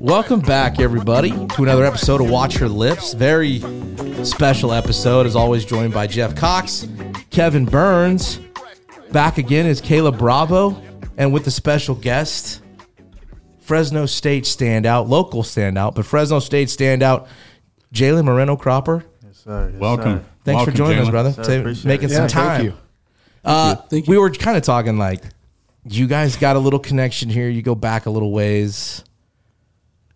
Welcome back, everybody, to another episode of Watch Your Lips. Very special episode, as always, joined by Jeff Cox, Kevin Burns. Back again is Caleb Bravo, and with the special guest, Fresno State standout, local standout, but Fresno State standout, Jalen Moreno Cropper. Yes, sir. Yes, Welcome. sir. Thanks Welcome, for joining us, brother. Sir, Ta- making it. some Yeah, time. thank you. Uh, Thank you. We were kind of talking like, you guys got a little connection here. You go back a little ways.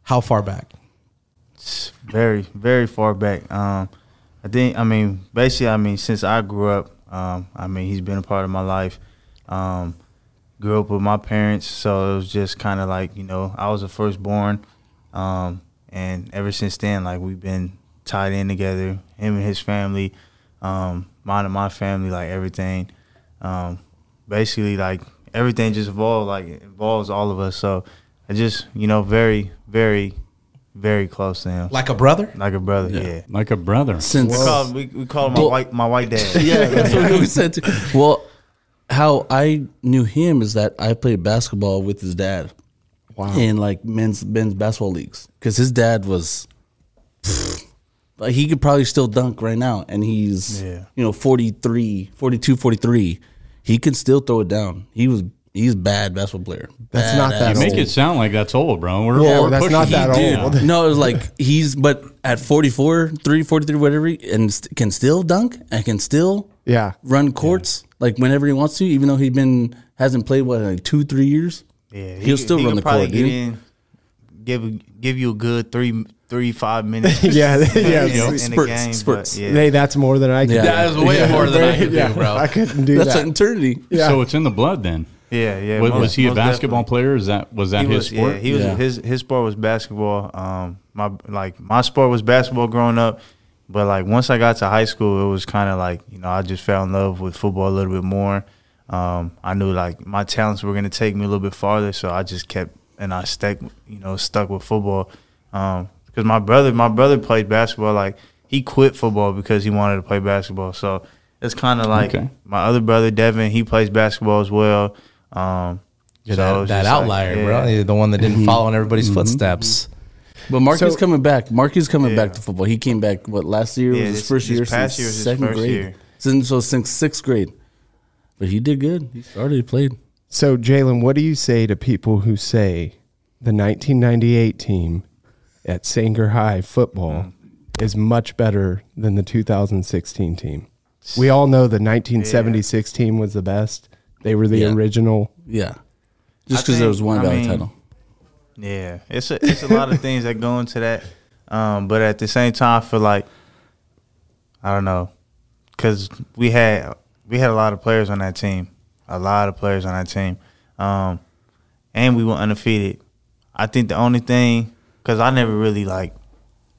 How far back? It's very, very far back. Um, I think, I mean, basically, I mean, since I grew up, um, I mean, he's been a part of my life. Um, grew up with my parents, so it was just kind of like, you know, I was the firstborn. Um, and ever since then, like, we've been tied in together, him and his family, um, mine and my family, like, everything. Um, basically, like, everything just evolved, like, it involves all of us. So I just, you know, very, very, very close to him. Like a brother? Like a brother, yeah. Like a brother. Since We call him, we, we call him my Well- white my white dad. yeah, that's what we said. Too. Well, how I knew him is that I played basketball with his dad. Wow. In like men's men's basketball leagues, because his dad was, like he could probably still dunk right now, and he's Yeah. you know 43, 42, 43. He can still throw it down. He was he's a bad basketball player. That's not Badass. that You make old. it sound like that's old, bro. We're, Yeah, we're that's pushing not that Dude, old. no, it was like he's but at 44, 3, 43, whatever, and st- can still dunk and can still Yeah. run courts like whenever he wants to, even though he's been hasn't played what like two, three years. Yeah, He'll still he run the probably court, get dude. in, give give you a good three three five minutes. Yeah, yeah. in, in the game, spurts. But yeah, Hey, that's more than I can. Yeah. do. That is way more than I can yeah, do, bro. I couldn't do that. That's that. an eternity. yeah. So it's in the blood then. yeah, yeah. was, most- was he a basketball definitely. player? Is that was that He his was, sport? yeah, he was Yeah. his his sport was basketball. Um, my like my sport was basketball growing up, but like once I got to high school, it was kind of like you know I just fell in love with football a little bit more. Um, I knew like my talents were gonna take me a little bit farther, so I just kept and I stuck you know stuck with football. Um, because my brother my brother played basketball. Like he quit football because he wanted to play basketball. So it's kind of like Okay. my other brother Devin. He plays basketball as well. Um, You're so that, that just like, outlier, yeah. bro. You're the one that didn't follow in everybody's footsteps. But Mark is coming back. Mark is coming Yeah. back to football. He came back what last year Yeah, was his this- first this year past since year was his second first grade. year. Since so since sixth grade. But he did good. He started, he played. So, Jalen, what do you say to people who say the 1998 team at Sanger High football is much better than the 2016 team? We all know the 1976 team was the best. They were the Yeah. original. Yeah. Just because there was one I mean, title. Yeah, it's a it's a lot of things that go into that, um, but at the same time, I feel like I don't know, because we had we had a lot of players on that team, a lot of players on that team, um, and we were undefeated. I think the only thing, because I never really like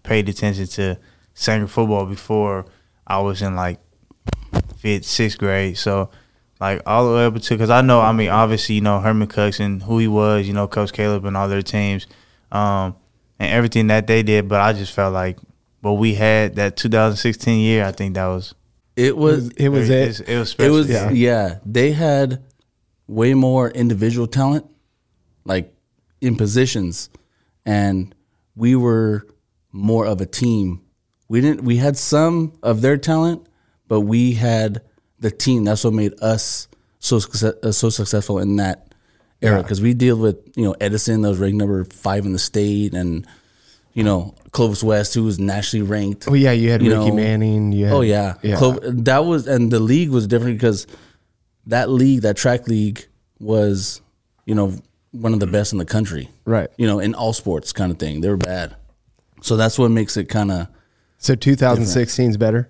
paid attention to Sanger football before I was in like fifth, sixth grade, so like all the way up to because I know I mean obviously you know Herman Cooks and who he was you know Coach Caleb and all their teams um, and everything that they did but I just felt like what we had that 2016 year I think that was It was It was very- it. it was It was Yeah. yeah. They had way more individual talent, like in positions, and we were more of a team. We didn't. We had some of their talent, but we had the team. That's what made us so uh, so successful in that era because we deal with you know Edison, that was ranked number five in the state, and you know Clovis West, who was nationally ranked. Oh yeah, you had You Ricky know- Manning. You had, Oh yeah, yeah. Clo- that was and the league was different because that league, that TRAC league, was you know one of the best in the country. Right. You know, in all sports, kind of thing. They were bad, so that's what makes it kind of So 2016 is better.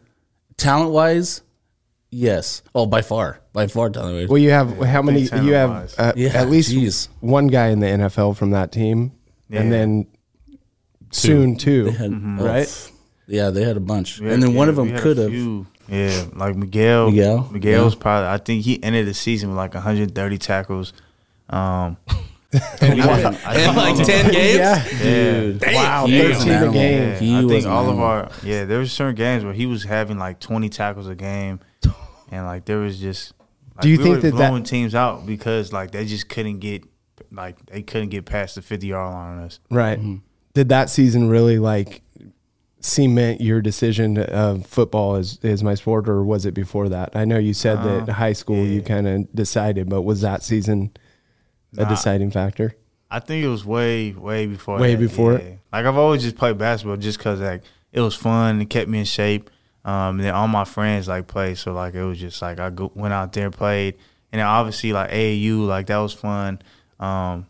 talent wise. Yes. Oh, by far, by far, talent wise. Well, you have how many? think You have uh, Yeah, at least jeez. one guy in the NFL from that team, and Yeah. then soon two. Had- oh, right? Yeah, they had a bunch, We and then had- one of them we had a could have. yeah like Miguel Miguel, Miguel's yeah. probably I think he ended the season with like 130 tackles um And, I think like 10 games? Yeah. yeah Wow, He was 13 a animal. game. Yeah, He I think an all of our yeah, there were certain games where he was having like twenty tackles a game. and like there was just. Like, Do you we think were that that- blowing teams out because like they just couldn't get like they couldn't get past the fifty yard line on us. Right. Did that season really like cement your decision of football is is my sport, or was it before that? I know you said that Uh, high school you kind of decided, but was that season a deciding factor? I think it was way, way before. Way that, before yeah. Like I've always just played basketball just because like it was fun. It kept me in shape. Um, and then all my friends like played, so like it was just like I go, went out there and played, and then obviously like AAU, like that was fun. Um,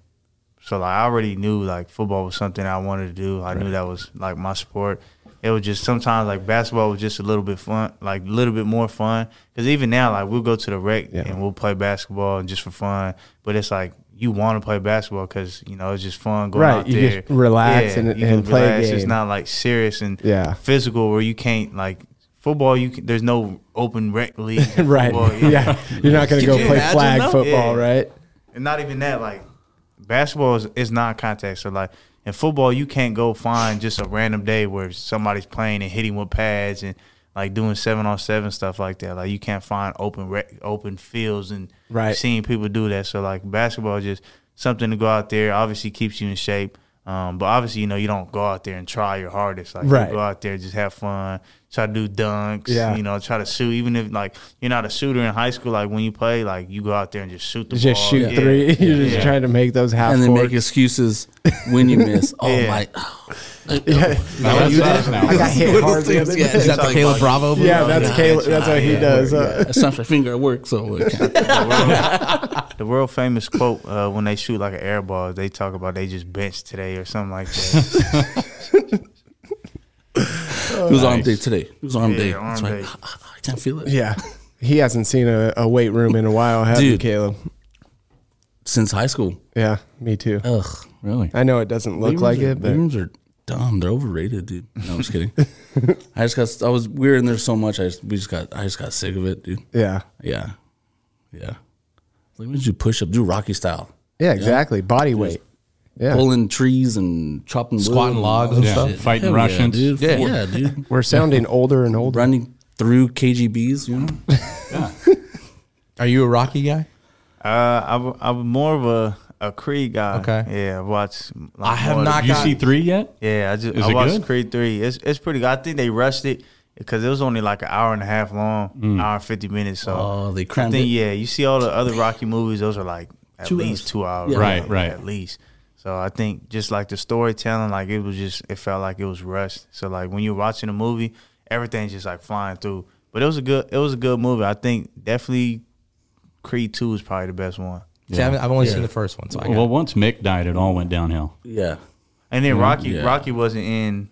so like I already knew like football was something I wanted to do. I knew that was like my sport. It was just sometimes like basketball was just a little bit fun, like a little bit more fun. Because even now, like we'll go to the rec Yeah. and we'll play basketball and just for fun. But it's like you want to play basketball because you know it's just fun going Right, out you there, just relax and- you and can play a relax. game. It's not like serious and Yeah. physical where you can't like football. You can, there's no open rec league. right. football, yeah. You're not going to Could go play flag though? football, Yeah. right? and not even that, like basketball is, is non contact. So like in football you can't go find just a random day where somebody's playing and hitting with pads and like doing seven on seven stuff like that. Like you can't find open rec, open fields and Right. seeing people do that. So like basketball is just something to go out there, obviously keeps you in shape. Um, but obviously, you know, you don't go out there and try your hardest. Like Right. you go out there, just have fun, try to do dunks, Yeah. you know, try to shoot. Even if like you're not a shooter in high school, like when you play, like you go out there and just shoot the Just ball. shoot Yeah. three. You're just Yeah. trying to make those half and then court. make excuses when you miss. Oh Yeah. my! Now you that's did? now. I got hit hard the Yeah. Is that the Talking Caleb about- Bravo? move? Yeah, that's Yeah. Caleb. That's what he Yeah. does. huh? I snapped my finger at work, so it. The world famous quote uh, when they shoot like an air ball, they talk about they just benched today or something like that. It was arm day today. It was arm Yeah, day. arm That's why day. I can't feel it. Yeah. He hasn't seen a, a weight room in a while, have you, Dude. Caleb? Since high school. Yeah, me too. Ugh. Really? I know it doesn't look Weight like are- it, but weight rooms are dumb. They're overrated, dude. No, I'm just kidding. I just got. I was we were in there so much. I just we just got. I just got sick of it, dude. yeah. Yeah, yeah. Like, when did you push up? Do Rocky style, Yeah, exactly. Body weight. Yeah. pulling trees and chopping, wood Squatting and logs all and stuff. shit. Fighting Hell Russians. yeah, dude. Yeah. Yeah, dude. We're sounding older and older. Running through KGBs, you know. Are you a Rocky guy? uh, I'm, I'm more of a, a Creed guy. Okay. Yeah, I watch. like, I have more- not You got- see three yet? Yeah, I just Is I it watched good? Creed three. It's it's pretty good. I think they rushed it because it was only like an hour and a half long, hour and fifty minutes. So Oh, they I crammed think it. yeah, you see all the other Rocky movies; those are like at Two least hours. two hours. Yeah. Right, like, right. At least. So I think just like the storytelling, like it was just it felt like it was rushed. So like when you're watching a movie, everything's just like flying through. But it was a good it was a good movie. I think definitely Creed two is probably the best one. See, I haven't- I've only Yeah. seen the first one, so I got Well, once Mick died, it all went downhill. Yeah. And then mm-hmm. Rocky Yeah. Rocky wasn't in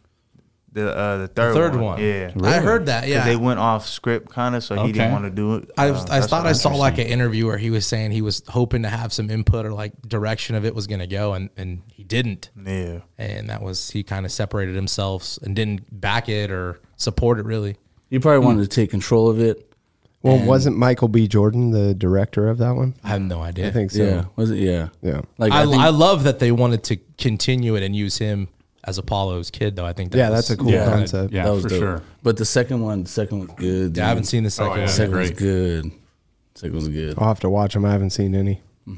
the uh, the third third one. one. Yeah. I heard that. Yeah, they went off script kind of, so he Okay. didn't want to do it. I, Uh, was, I thought I saw like an interview where he was saying he was hoping to have some input or like direction of it was going to go, and and he didn't, Yeah. and that was he kind of separated himself and didn't back it or support it really. You probably wanted to take control of it. Well, And- wasn't Michael B. Jordan the director of that one? I have no idea. I think so. Yeah. Was it? Yeah. Yeah. Like I, I, think, I love that they wanted to continue it and use him as Apollo's kid, though. I think that Yeah, was- that's a cool Yeah. concept. Yeah, that was for dope. sure. But the second one, the second one's good. Yeah, I haven't seen the second Oh, yeah. one. The second Great. one's good. Second one's good. I'll have to watch them. I haven't seen any. Of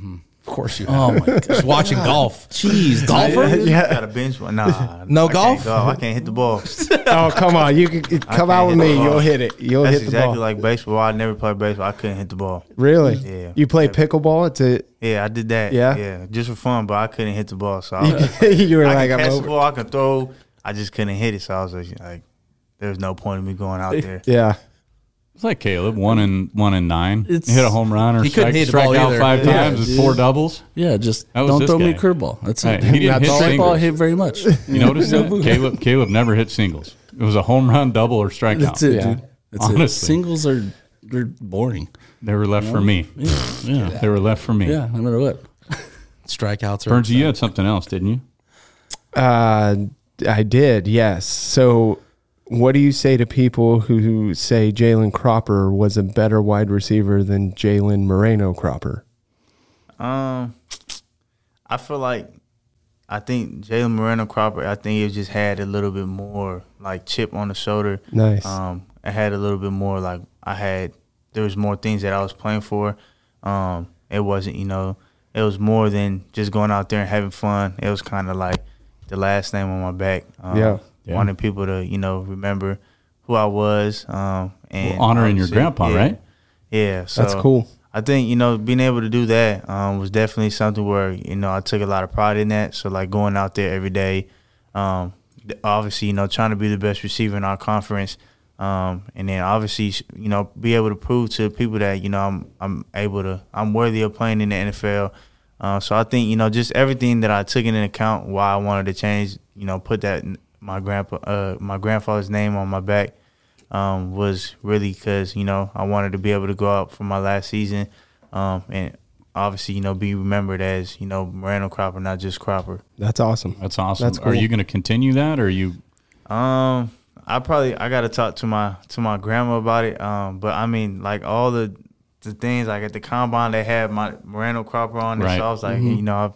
course you oh, have. Oh my god. Just watching golf. Jeez, Golfer? Yeah. Got a bench one. Nah. No I golf? Can't go. I can't hit the ball. oh, come on. You can come out with can't me. the ball. You'll hit it. You'll That's hit the exactly ball. like baseball. I never played baseball. I couldn't hit the ball. really? Yeah. You play pickleball? It's a, Yeah, I did that. Yeah? Yeah. Just for fun, but I couldn't hit the ball. So I, was, you were I like, can I'm catch the over. ball. I can throw. I just couldn't hit it. So I was like, like there's no point in me going out there. Yeah. It's like Caleb, one and one and nine. It's- hit a home run or He couldn't strike, hit the strike ball out either. five Yeah, times. It's dude. four doubles. Yeah, just That was don't this throw me a guy. curveball. That's Right. it. He didn't hit all. Strike ball singles. hit very much. You notice that? Caleb Caleb never hit singles. It was a home run, double, or strikeout. That's it, Yeah. dude. That's it. Singles are they're boring. They were left for me. Yeah, yeah, They were left for me. yeah. No matter what. Strikeouts are Burns, you had something else, didn't you? Uh, I did, yes. So, what do you say to people who say Jalen Cropper was a better wide receiver than Jalen Moreno Cropper? Um, I feel like I think Jalen Moreno Cropper. I think it just had a little bit more like chip on the shoulder. Nice. Um, I had a little bit more like I had there was more things that I was playing for. Um, it wasn't, you know, it was more than just going out there and having fun. It was kind of like the last name on my back. Um, Yeah. Yeah. Wanting people to, you know, remember who I was. Um, and Well, honoring your grandpa, yeah. right? Yeah. So That's cool. I think you know being able to do that um, was definitely something where you know I took a lot of pride in that. So like going out there every day, um, obviously you know trying to be the best receiver in our conference, um, and then obviously you know be able to prove to people that you know I'm I'm able to I'm worthy of playing in the NFL. Uh, so I think you know just everything that I took into account why I wanted to change, you know, put that my grandpa uh, my grandfather's name on my back um, was really because you know I wanted to be able to go out for my last season, um, and obviously you know be remembered as you know Moreno Cropper, not just Cropper. That's awesome. That's awesome. That's cool. Are you going to continue that, or are you? Um, I probably I got to talk to my to my grandma about it. Um, but I mean like all the the things like at the combine they had my Moreno Cropper on it, Right. so I was like you know I've,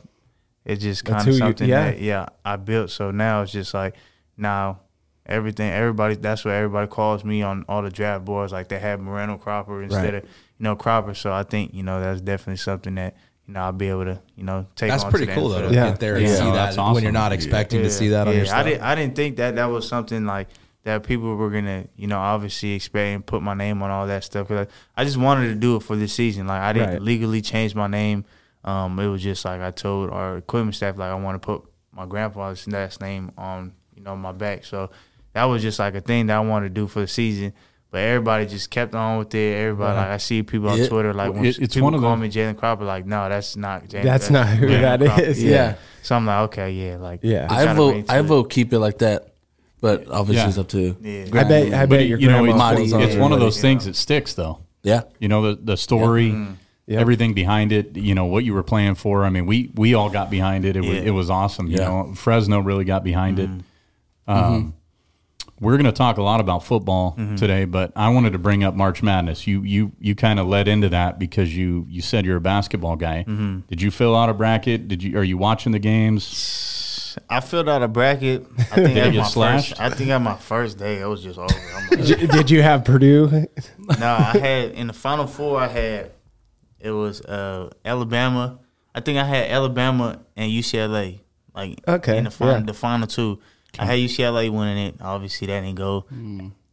it's just kind who of you- something yeah. that yeah I built. So now it's just like now. Everything, everybody. That's what everybody calls me on all the draft boards. Like they have Moreno Cropper instead Right. of you know Cropper. So I think you know that's definitely something that you know I'll be able to you know take. That's on pretty cool though to Yeah. get there and Yeah. see Oh, that that's when you're not expecting to see that on yeah. your stuff. I didn't. I didn't think that that was something like that. People were gonna, you know, obviously expect and put my name on all that stuff. 'Cause I, I just wanted to do it for this season. Like I didn't Right. legally change my name. Um, it was just like I told our equipment staff, like I want to put my grandfather's last name on, you know, my back. So that was just like a thing that I wanted to do for the season. But everybody just kept on with it. Everybody, like I see people on Yeah. Twitter, like when It- it's people one of call the- me Jalen Cropper, like no, that's not. Jalen, That's not who Jalen that Cropper. is. Yeah. So I'm like, okay, yeah, like Yeah. I'm I trying to bring vote. I vote. Keep it like that. But obviously, Yeah. it's up to. Yeah. I bet. I bet your you know, grandma it's, feels it's one of those things know. that sticks, though. Yeah. You know, the the story, mm-hmm. Yep. everything behind it. You know what you were playing for. I mean, we we all got behind it. It was it was awesome. You know, Fresno really got behind it. Mm. Um, We're going to talk a lot about football today, but I wanted to bring up March Madness. You you you kind of led into that because you you said you're a basketball guy. Did you fill out a bracket? Did you are you watching the games? I filled out a bracket. I think it at my slashed? first. I think at my first day, it was just over. Like, Did did you have Purdue? no, I had in the final four. I had it was uh, Alabama. I think I had Alabama and UCLA. Like Okay, in the final, yeah. the final two. I had UCLA winning it. Obviously, that didn't go.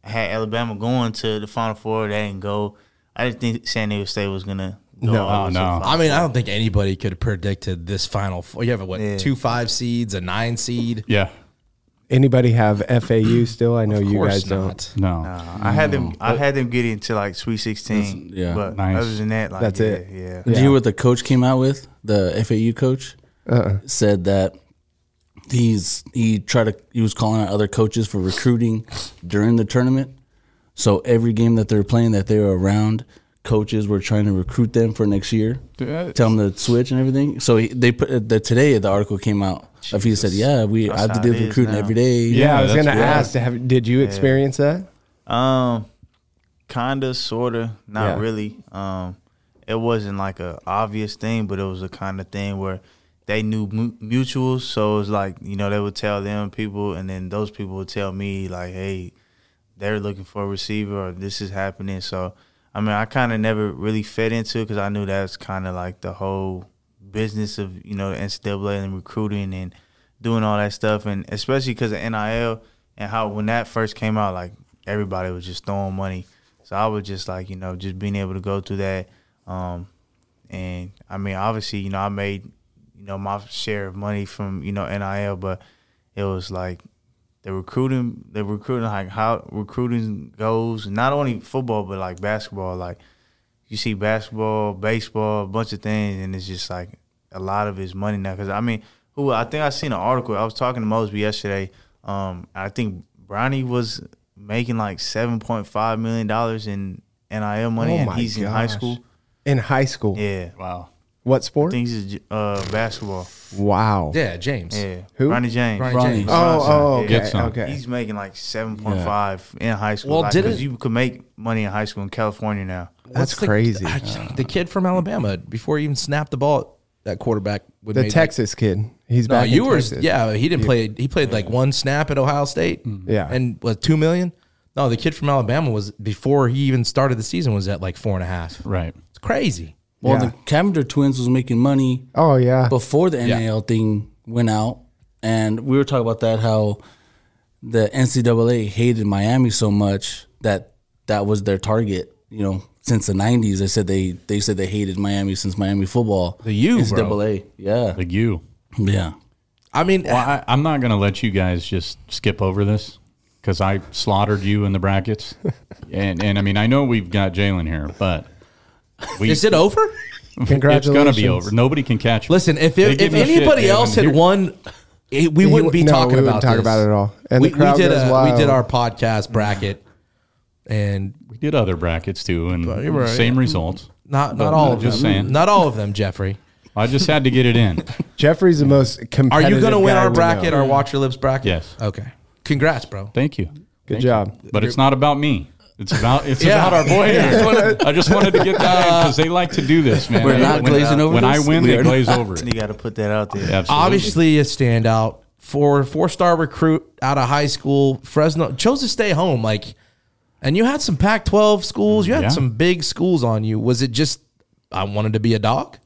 I had Alabama going to the final four. That didn't go. I didn't think San Diego State was gonna. Go No. Oh, the way to the no. I mean, I don't think anybody could have predicted this final. Four. You have a, what Yeah. two five seeds, a nine seed. Yeah, Anybody have FAU still? I know Of you course guys don't. not. no. Uh, I had them. I had them get into like Sweet Sixteen. That's- yeah. but Nice. other than that, like That's yeah, it. Yeah, Did you hear what the coach came out with? The FAU coach Uh-uh. said that he's he tried to he was calling out other coaches for recruiting during the tournament. So every game that they were playing, that they were around, coaches were trying to recruit them for next year, Uh, tell them to switch and everything. So he, they put the today the article came out. If he said, "Yeah, we That's I have to how deal with recruiting now. every day." Yeah, Yeah, I was gonna right. ask. Have, did you experience that? Um, kinda, sorta, not Yeah. really. Um, it wasn't like a obvious thing, but it was a kind of thing where they knew mu- mutuals, so it was like you know they would tell them people, and then those people would tell me like, hey, they're looking for a receiver, or this is happening. So I mean, I kind of never really fed into it because I knew that's kind of like the whole business of you know the NCAA and recruiting and doing all that stuff, and especially because of NIL and how when that first came out, like everybody was just throwing money. So I was just like you know just being able to go through that, um, and I mean obviously you know I made you know my share of money from you know NIL, but it was like the recruiting, the recruiting, like how recruiting goes, not only football but like basketball. Like you see basketball, baseball, a bunch of things, and it's just like a lot of his money now. Because I mean, who I think I seen an article. I was talking to Mosby yesterday. Um, I think Bronny was making like seven point five million dollars in NIL money, Oh and my he's in high school. In high school. Yeah, Wow. What sport? things is uh basketball. Wow. Yeah, James. Yeah, Who? Ronnie James. Ronnie Ronnie. James. Oh, oh, okay. Get some. Okay. He's making like seven point five in high school. Well, Well, didn't- because you could make money in high school in California now. That's the- crazy. I- The, kid from Alabama, before he even snapped the ball, that quarterback would the make Texas kid. He's no, back. you in were Texas. yeah. He didn't play. He played like one snap at Ohio State. Yeah. and what two million? No, the kid from Alabama was before he even started the season was at like four and a half. Right. It's crazy. Well, Yeah. the Cavinder twins was making money Oh yeah. before the Yeah. Thing went out, and we were talking about that how the NCAA hated Miami so much that that was their target. You know, since the '90s, they said they they said they hated Miami since Miami football. The U, bro. NCAA, yeah, Like you. yeah. I mean, Well, I, I'm not going to let you guys just skip over this because I slaughtered you in the brackets. and, and I mean, I know we've got Jalen here, but we, is it over? Congratulations. It's Congratulations. going to be over. Nobody can catch me. Listen, if They it, give if me shit, anybody man. else had Here- won, it, we wouldn't be no, talking we wouldn't about talk this. about it at all. And we, the crowd we did goes a, we did our podcast bracket, and We did other brackets too, and you're right. same results. not not all of just them. saying. Not all of them, Jeffrey. I just had to get it in. Jeffrey's the most Are competitive. you going to win guy our we bracket, know. our Watch Your Lips bracket? Yes. Okay. Congrats, bro. Thank you. Good Thank job. you. But it's not about me. It's about it's Yeah. about our boy here. I just wanted to get that in because they like to do this, man. We're not when, glazing over When I win, We they are glaze over it. You got to put that out there. Absolutely. Obviously, a standout for four star recruit out of high school. Fresno chose to stay home. Like, and you had some Pac 12 schools, you had Yeah. some big schools on you. Was it just, I wanted to be a dog?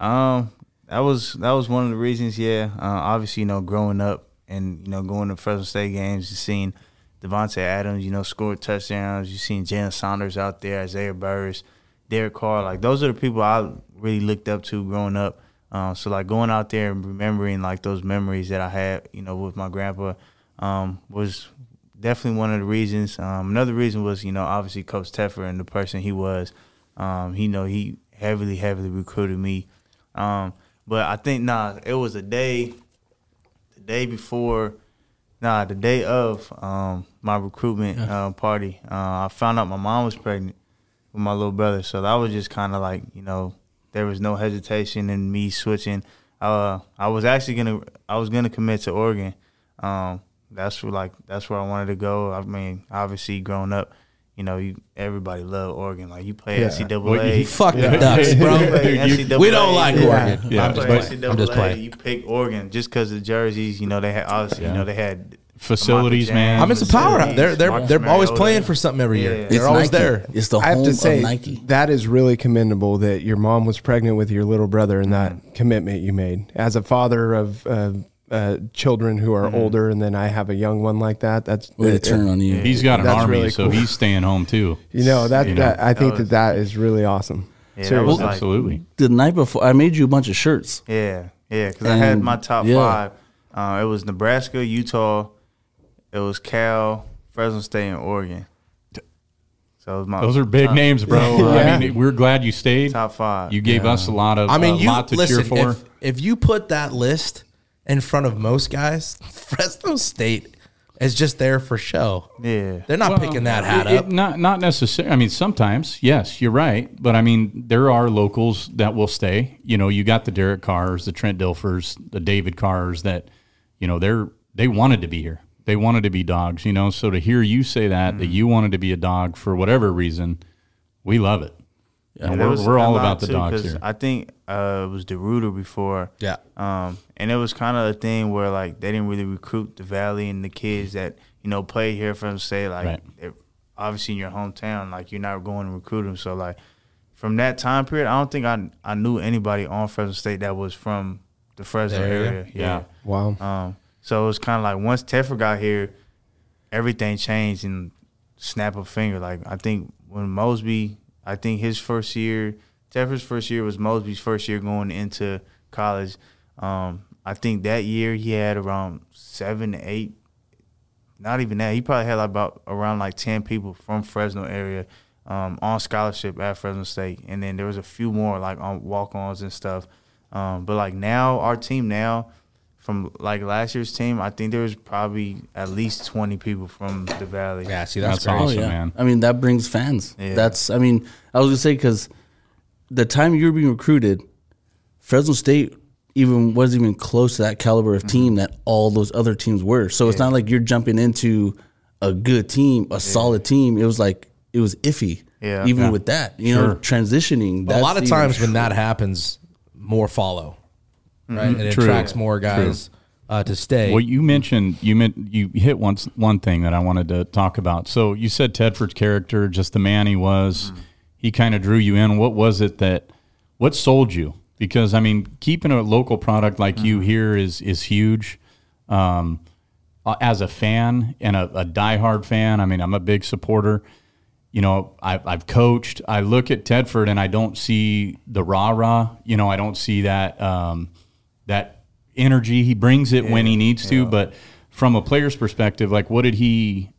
Um, that was that was one of the reasons. Yeah, uh, obviously, you know, growing up and you know going to Fresno State games, you seen Davante Adams, you know, scored touchdowns. You've seen Jalen Saunders out there, Isaiah Burse, Derek Carr. Like those are the people I really looked up to growing up. Uh, so like going out there and remembering like those memories that I had, you know, with my grandpa, um, was definitely one of the reasons. Um, another reason was, you know, obviously Coach Tedford and the person he was. Um, he know he heavily, heavily recruited me. Um, but I think nah, it was a day, the day before, nah, the day of um, my recruitment uh, party. Uh, I found out my mom was pregnant with my little brother, so that was just kind of like you know there was no hesitation in me switching. Uh, I was actually gonna I was gonna commit to Oregon. Um, that's where like that's where I wanted to go. I mean, obviously growing up, you know, you everybody loved Oregon. Like you play Yeah. NCAA. Well, you- Fuck the Ducks, bro. NCAA, we don't like yeah. Oregon. Yeah, I I'm just NCAA, I'm just playing. You pick Oregon just because the jerseys. You know they had obviously. Yeah. You know they had Facilities, man. I mean, it's a power. facilities, They're they're Marcus they're always playing for something every year. Yeah, yeah. They're It's always Nike. there. It's the I have home to say of Nike. that is really commendable that your mom was pregnant with your little brother and Mm-hmm. that commitment you made. As a father of uh, uh, children who Mm-hmm. are older, and then I have a young one like that. That's Way to it- turn on you. He's got an army, really so cool. he's staying home too. You know that, You know, I think that that that is really awesome. Yeah, that was like- Absolutely. the night before, I made you a bunch of shirts. Yeah, yeah. Because I had my top yeah. five. Uh, it was Nebraska, Utah, it was Cal, Fresno State, and Oregon. So it was my Those are big top, names, bro. I mean, we're glad you stayed. Top five. You gave us a lot of. I mean, a you lot to listen. cheer for. If, if you put that list in front of most guys, Fresno State is just there for show. yeah. They're not Well, picking that hat it- up. it- not not necessarily. I mean, sometimes yes, you're right, but I mean, there are locals that will stay. You know, you got the Derek Cars, the Trent Dilfers, the David Cars that, you know, they're they wanted to be here. They wanted to be dogs. You know, so to hear you say that Mm-hmm. that you wanted to be a dog for whatever reason, we love it. And And we're, was we're all about the too, dogs 'cause here. I think uh, it was DeRuyter before. Yeah. Um, and it was kind of a thing where like they didn't really recruit the Valley and the kids that you know play here from say like Right. obviously in your hometown like you're not going to recruit them. So like from that time period, I don't think I I knew anybody on Fresno State that was from the Fresno The area? area. Yeah. Wow. Um, so it was kind of like once Tedford got here, everything changed in snap of a finger. Like I think when Mosby, I think his first year, Tedford's first year was Mosby's first year going into college. Um, I think that year he had around seven, eight, not even that. He probably had about around like ten people from Fresno area um, on scholarship at Fresno State, and then there was a few more like on walk-ons and stuff. Um, but like now, our team now, from like last year's team, I think there was probably at least twenty people from the Valley. Yeah, see, that's, That's great. awesome. Oh yeah, man. I mean that brings fans. Yeah. That's I mean I was gonna say because the time you were being recruited, Fresno State even wasn't even close to that caliber of team mm-hmm. that all those other teams were. So it's not like you're jumping into a good team, a solid team. It was like it was iffy. Yeah. even Yeah. with that, you know, transitioning. But a lot of even- times when that happens, more follow, right? And it True. attracts more guys uh, to stay. Well, you mentioned you meant you hit one one thing that I wanted to talk about. So you said Tedford's character, just the man he was, he kind of drew you in. What was it that what sold you? Because I mean, keeping a local product like you here is is huge. Um, uh, as a fan and a, a diehard fan, I mean, I'm a big supporter. You know, I, I've coached. I look at Tedford and I don't see the rah rah. You know, I don't see that um, that energy. He brings it when he needs to, but from a player's perspective, like what did he?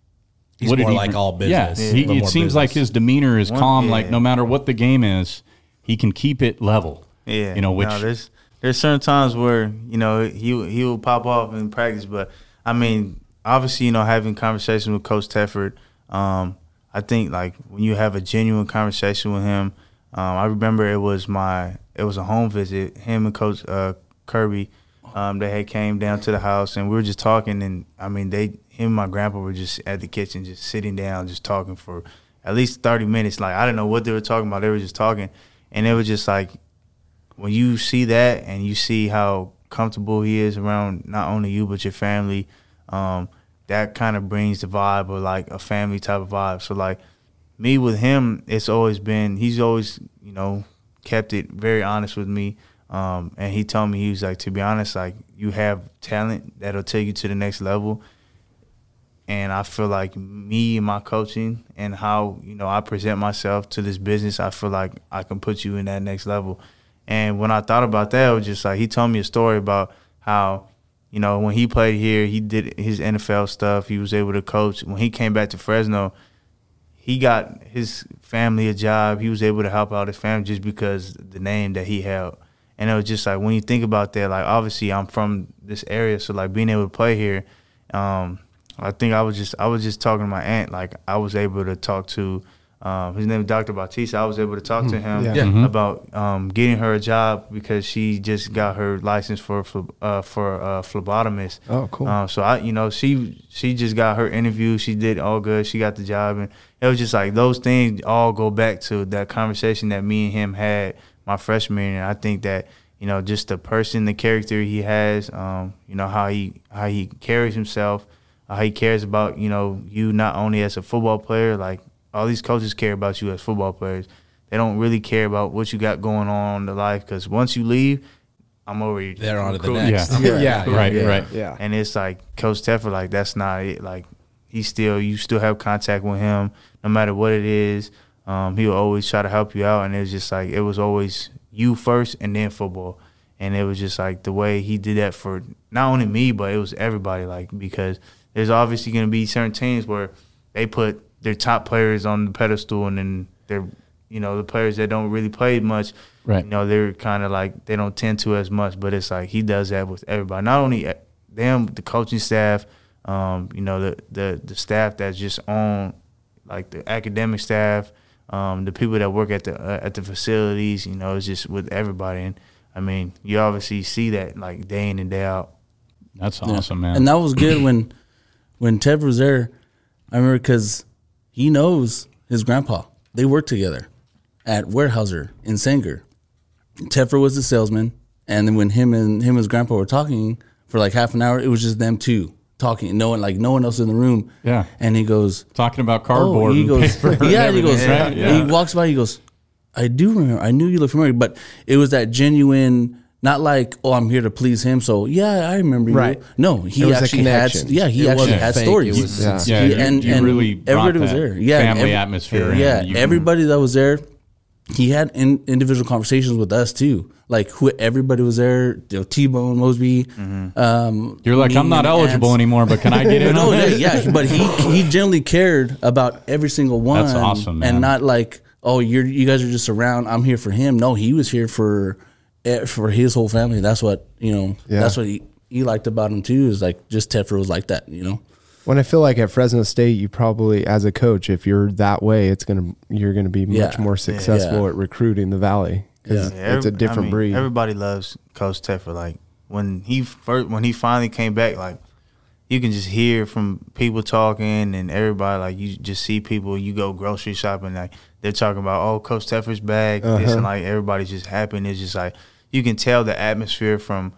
He's what did more he like all business. Yeah, he, it seems like his demeanor is One- calm. Like no matter what the game is, he can keep it level. Yeah, you know, which no, there's there's certain times where you know he he will pop off in practice, but I mean, obviously, you know, having conversations with Coach Tedford, um, I think like when you have a genuine conversation with him, um, I remember it was my it was a home visit. Him and Coach uh, Kirby, um, they had came down to the house and we were just talking, and I mean, they him and my grandpa were just at the kitchen, just sitting down, just talking for at least thirty minutes. Like I don't know what they were talking about. They were just talking, and it was just like when you see that and you see how comfortable he is around not only you but your family, um, that kind of brings the vibe of like a family type of vibe. So like me with him, it's always been he's always you know kept it very honest with me. Um, and he told me he was like to be honest, like you have talent that'll take you to the next level. And I feel like me and my coaching and how you know I present myself to this business, I feel like I can put you in that next level. And when I thought about that, it was just like he told me a story about how, you know, when he played here, he did his NFL stuff. He was able to coach. When he came back to Fresno, he got his family a job. He was able to help out his family just because the name that he held. And it was just like when you think about that, like obviously I'm from this area, so like being able to play here, um, I think I was just I was just talking to my aunt, like I was able to talk to um, his name is Dr. Bautista. I was able to talk to him Yeah. Yeah. Mhm. about um, getting her a job because she just got her license for uh, for uh, phlebotomist. Oh, cool. Um, so I, you know, she she just got her interview. She did all good. She got the job, and it was just like those things all go back to that conversation that me and him had my freshman year. And I think that you know, just the person, the character he has, um, you know, how he how he carries himself, how he cares about you know you not only as a football player, like all these coaches care about you as football players. They don't really care about what you got going on in the life because once you leave, I'm over you. They're on to the recruiting. next. Yeah. Yeah, yeah, right, yeah, right. Yeah. And it's like Coach Tedford, like that's not it. Like he still, you still have contact with him, no matter what it is. Um, he'll always try to help you out, and it was just like it was always you first, and then football. And it was just like the way he did that for not only me, but it was everybody. Like because there's obviously going to be certain teams where they put their top players on the pedestal, and then they're you know the players that don't really play much. Right. You know they're kind of like they don't tend to as much, but it's like he does that with everybody. Not only them, the coaching staff, um, you know the the the staff that's just on, like the academic staff, um, the people that work at the uh, at the facilities. You know, it's just with everybody. And I mean, you obviously see that like day in and day out. That's Yeah. awesome, man. And that was good when when Ted was there. I remember because he knows his grandpa. They worked together at Weyerhaeuser in Sanger. Tedford was the salesman, and then when him and him and his grandpa were talking for like half an hour, it was just them two talking. No one like no one else in the room. Yeah. And he goes, Talking about cardboard Oh, he and goes, paper. yeah, and he goes, everything, right? Yeah. he walks by, he goes, I do remember, I knew you looked familiar, but it was that genuine, not like, oh, I'm here to please him, so yeah, I remember Right. you. No, he It was a actually had, yeah, he It actually had fake, stories. it was Yeah. sincere. Yeah, He- you, and- you and really brought everybody was there. Yeah, family every- atmosphere. Yeah, in. You- everybody that was there, he had in, individual conversations with us too. Like who, everybody was there. You know, T-Bone, Mosby. Mm-hmm. Um, You're like, I'm not eligible Ants. anymore, but can I get in no, on yeah, this? yeah, but he he generally cared about every single one. That's awesome, man. and not like, oh, you're you guys are just around. I'm here for him. No, he was here for eh, for his whole family. That's what you know. Yeah. That's what he, he liked about him too. Is like just Tedford was like that. You know. When I feel like at Fresno State, you probably, as a coach, if you're that way, it's gonna you're gonna be much Yeah. more successful Yeah. at recruiting the Valley. 'Cause Yeah. it's a every- different I mean, breed. Everybody loves Coach Tedford. Like when he first, when he finally came back, like you can just hear from people talking and everybody. Like you just see people. You go grocery shopping, like they're talking about, oh, Coach Tedford's back. This Uh-huh. and like everybody's just happy. And it's just like you can tell the atmosphere from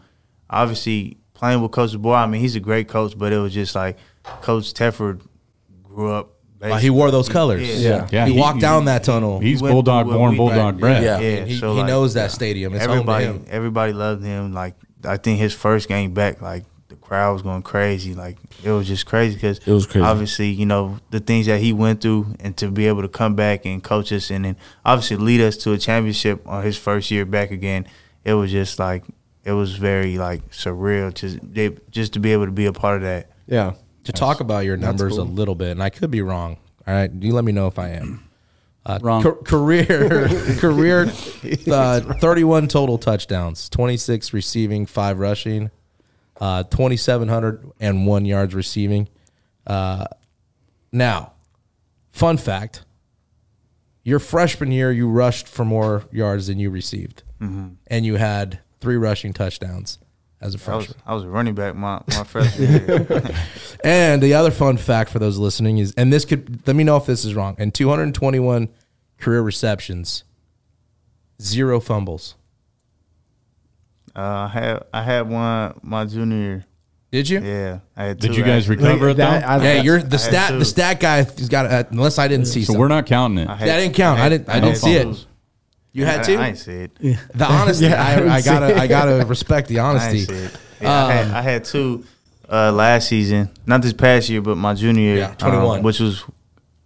obviously playing with Coach DeBoer. I mean, he's a great coach, but it was just like Coach Tedford grew up. Uh, he wore those colors. Yeah. Yeah, he, he- walked down that tunnel. He's He went bulldog born, bulldog Right, bred. yeah. And he, so, he like, knows that stadium. It's everybody, home to him. everybody loved him. Like I think his first game back, like the crowd was going crazy. Like it was just crazy because It was crazy. Obviously, you know the things that he went through, and to be able to come back and coach us, and then obviously lead us to a championship on his first year back again. It was just like it was very like surreal to they, just to be able to be a part of that. Yeah. To talk about your numbers a little bit, and I could be wrong. All right, you let me know if I am. Uh, Wrong. ca- career, career, uh, thirty-one total touchdowns, twenty-six receiving, five rushing, uh, twenty-seven hundred and one yards receiving. Uh, now, fun fact: your freshman year, you rushed for more yards than you received, and you had three rushing touchdowns as a I was freshman. I was a running back my my freshman year. And the other fun fact for those listening is, and this could let me know if this is wrong. And 221 career receptions, zero fumbles. uh, I had I had one my junior year. Did you? Yeah, I had. Did you guys actually. recover it though? that- I- Hey, you're the I stat. The stat guy has got. Uh, unless I didn't see. so something. we're not counting it. I That didn't count. I didn't- I had didn't see it. Fumbles. You had I- two. I, ain't see it. the honesty. Yeah, I I, didn't I see gotta. I gotta respect the I honesty. see it. Yeah, I, had, I had two uh, last season, not this past year, but my junior year, Yeah, 21. um, which was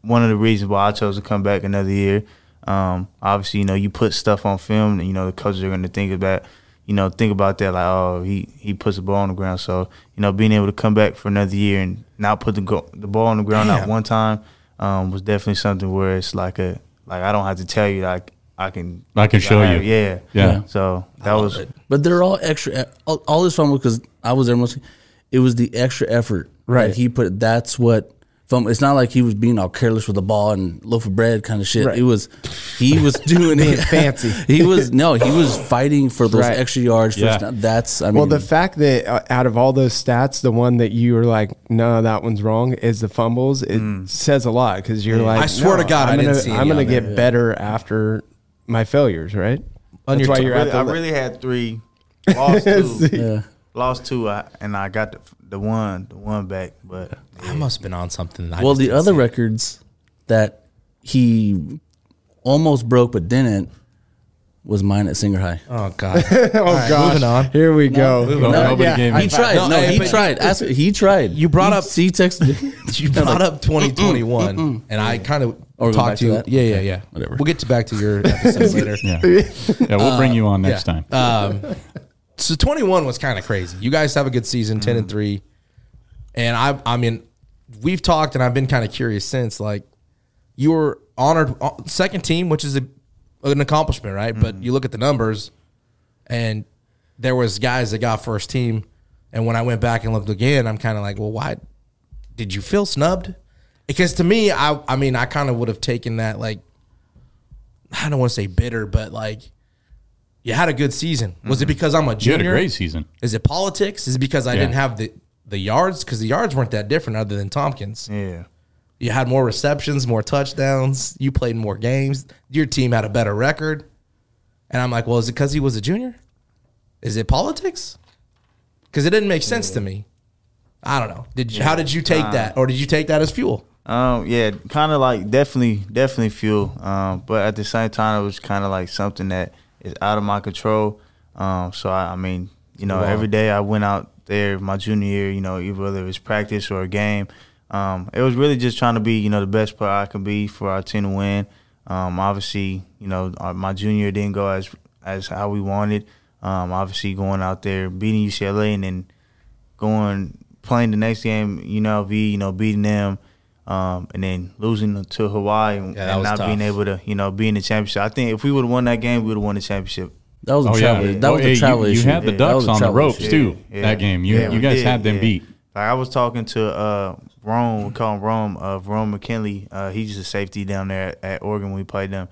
one of the reasons why I chose to come back another year. Um, obviously, you know, you put stuff on film, and you know the coaches are going to think about, you know, think about that like, oh, he he puts the ball on the ground. So you know, being able to come back for another year and not put the go- the ball on the ground Damn. not one time um, was definitely something where it's like a like I don't have to tell you like I can I can show have- you. yeah Yeah. So that was It. But they're all extra. Uh, all, all this fumble because I was there mostly. It was the extra effort, Right. that He put. That's what. Fumble. It's not like he was being all careless with the ball and loaf of bread kind of shit. Right. It was. He was doing it fancy. He was no. He was fighting for those Right. extra yards. Yeah. First. That's. I mean. Well, the fact that uh, out of all those stats, the one that you were like, no, that one's wrong, is the fumbles. It mm. says a lot because you're like, I swear no, to God, I I'm didn't gonna, see I'm gonna on get better after my failures, right? On That's your why t- you're really, at the. I really had three, lost two, yeah. lost two, uh, and I got the, the one, the one back. But I must have been on something. I Well, just the didn't other see. records that he almost broke but didn't was mine at Sanger High. Oh God. oh gosh, moving on. here we go. No, nobody yeah, gave I- me. He tried. No, No, hey, he but- tried. Ask, he tried. You brought He- up- He texted. You brought up 2021, and I kind of We're going talked back to to you. that? Yeah, yeah, yeah. Whatever. We'll get to back to your episode later. Yeah. yeah, we'll bring you on next Yeah. time. Um, so 21 was kind of crazy. You guys have a good season, 10 and 3. And I I mean, we've talked and I've been kind of curious since like you were honored uh, second team, which is a, an accomplishment, right? But you look at the numbers and there was guys that got first team and when I went back and looked again, I'm kind of like, "Well, why did you feel snubbed?" Because to me, I I mean, I kind of would have taken that like I don't want to say bitter, but like you had a good season. Was it mm-hmm. because I'm a junior? you had a great season. Is it politics? Is it because I Yeah. didn't have the the yards? Because the yards weren't that different other than Tompkins. yeah, You had more receptions, more touchdowns. You played more games. Your team had a better record. And I'm like, well, is it because he was a junior? Is it politics? Because it didn't make sense to me. I don't know. Did you, how did you take that, or did you take that as fuel? Um, yeah, kind of like definitely, definitely fuel. Um, but at the same time, it was kind of like something that is out of my control. Um, so I, I mean, you know, Wow. every day I went out there my junior year, you know, whether it was practice or a game. Um, it was really just trying to be, you know, the best player I can be for our team to win. Um, obviously, you know, our, my junior year didn't go as as how we wanted. Um, obviously, going out there beating UCLA and then going playing the next game, you know, UNLV, you know, beating them, um, and then losing to Hawaii and, Yeah, and not tough. being able to, you know, be in the championship. I think if we would have won that game, we would have won the championship. That was a Oh yeah. That was hey, a travel you, you had the Ducks was on the ropes issue. too. Yeah. That game, you Yeah, you guys did, had them yeah. beat. Like I was talking to uh, Rome, we call him Rome, uh, Rome McKinley. Uh, he's a safety down there at, at Oregon when we played them,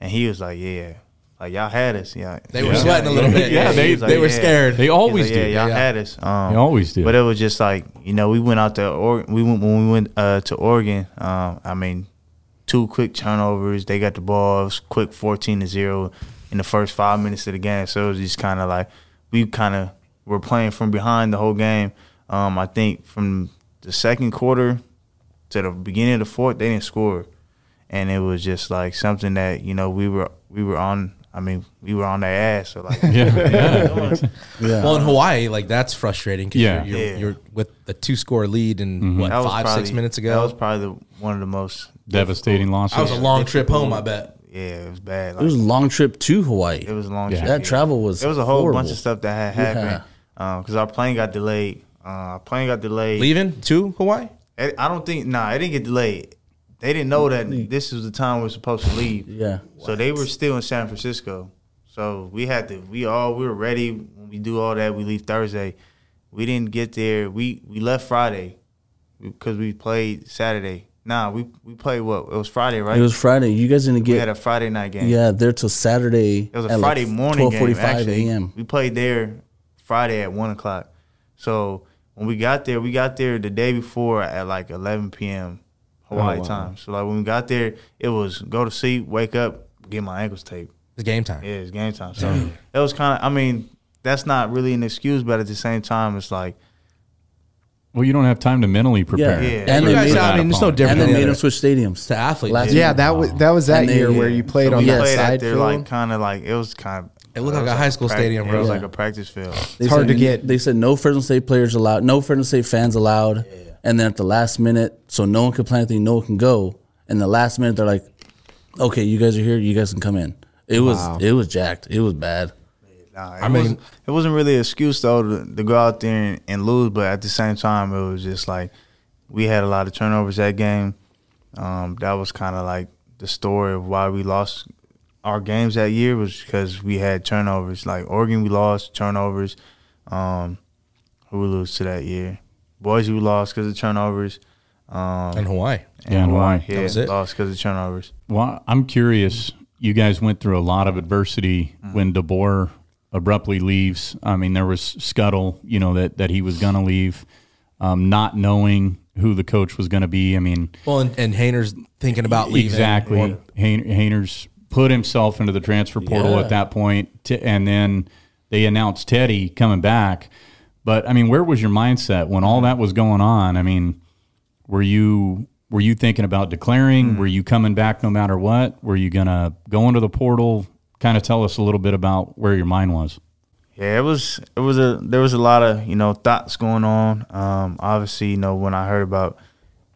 and he was like, "Yeah, like y'all had us, yeah." They yeah. were sweating a little bit. Yeah, he they- was they were scared. They always like, do. Yeah, y'all had us. Um, They always do. But it was just like you know, we went out to Oregon. We went when we went uh, to Oregon. Um, I mean, two quick turnovers. They got the ball. It was quick, fourteen to zero in the first five minutes of the game. So it was just kind of like we kind of were playing from behind the whole game. Um, I think from the second quarter to the beginning of the fourth, they didn't score, and it was just like something that you know we were we were on. I mean, we were on their ass. So like, Yeah, yeah. Yeah. Well, in Hawaii, like that's frustrating because Yeah. you're, you're, Yeah. you're with the two score lead and what that was five probably, six minutes ago. That was probably the, one of the most Devastating losses. That was a long trip home. I bet. Yeah, it was bad. It was a long trip to Hawaii. it was a long Yeah. trip. that yeah. travel was. It was a whole horrible. bunch of stuff that had happened because our plane got delayed. Uh, our plane got delayed. Leaving to Hawaii. I I don't think. Nah, it didn't get delayed. They didn't know that this was the time we're supposed to leave. Yeah. So they were still in San Francisco. So we had to. We all we were ready when we do all that. We leave Thursday. We didn't get there. We we left Friday because we played Saturday. Nah, we we played what? It was Friday, right? It was Friday. You guys didn't get. we had get a Friday night game. yeah there till Saturday. It was a at Friday like morning game. 12:45 Actually, a.m. we played there Friday at one o'clock. So when we got there, we got there the day before at like eleven p.m. Hawaii Oh, wow. time. So like when we got there, it was go to sleep, wake up, get my ankles taped. It's game time. Yeah, it's game time. So it was kind of. I mean, that's not really an excuse, but at the same time, it's like well, you don't have time to mentally prepare. Yeah. and they made, I mean, it's no different and they made them switch stadiums to athletes. Last Yeah, year. that oh. was that was that they- year where you played So on we that played side at there field. like kind of like it was kind of. It looked like a high school stadium, It bro. was Yeah. like a practice field. They hard said- to get- They said no Fresno State players allowed, no Fresno State fans allowed, and then at the last minute, so no one could plan anything, no one can go. And the last minute, they're like, "Okay, you guys are here, you guys can come in." It was Wow. it was jacked. It was bad. Nah, it I mean- wasn't, it wasn't really an excuse though to, to go out there and, and lose, but at the same time, it was just like we had a lot of turnovers that game. Um, that was kind of like the story of why we lost our games that year was because we had turnovers. Like Oregon, we lost turnovers. Um, who we lose to that year? Boise, we lost because of turnovers. Um, in Hawaii. Yeah, in Hawaii. yeah, That was it. lost because of turnovers. Well, I'm curious. You guys went through a lot of adversity when DeBoer abruptly leaves. I mean, there was scuttle, you know, that, that he was going to leave, um, not knowing who the coach was going to be. I mean, Well, and, and Haener's thinking about leaving. exactly. Or- Haener's put himself into the transfer portal Yeah. at that point, t- and then they announced Teddy coming back. But I mean, where was your mindset when all that was going on? I mean, were you were you thinking about declaring? Were you coming back no matter what? Were you gonna go into the portal? Kind of tell us a little bit about where your mind was. Yeah, it was it was a there was a lot of you know thoughts going on. Um, obviously, you know when I heard about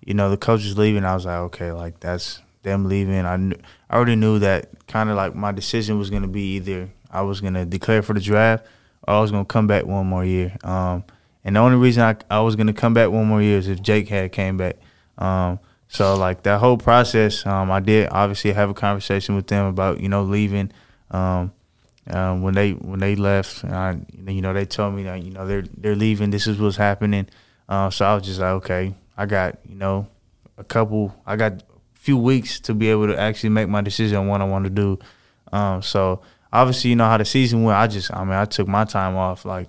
you know the coaches leaving, I was like, okay, like that's them leaving. I knew, I already knew that kind of like my decision was gonna be either I was gonna declare for the draft I was gonna come back one more year. Um, and the only reason I I was gonna come back one more year is if Jake had came back. Um, so like that whole process, um, I did obviously have a conversation with them about you know leaving. Um, um, when they when they left, uh, you know, they told me that you know they're they're leaving. This is what's happening. Uh, so I was just like, okay, I got you know a couple, I got a few weeks to be able to actually make my decision on what I want to do. Um, so obviously, you know how the season went. I just, I mean, I took my time off, like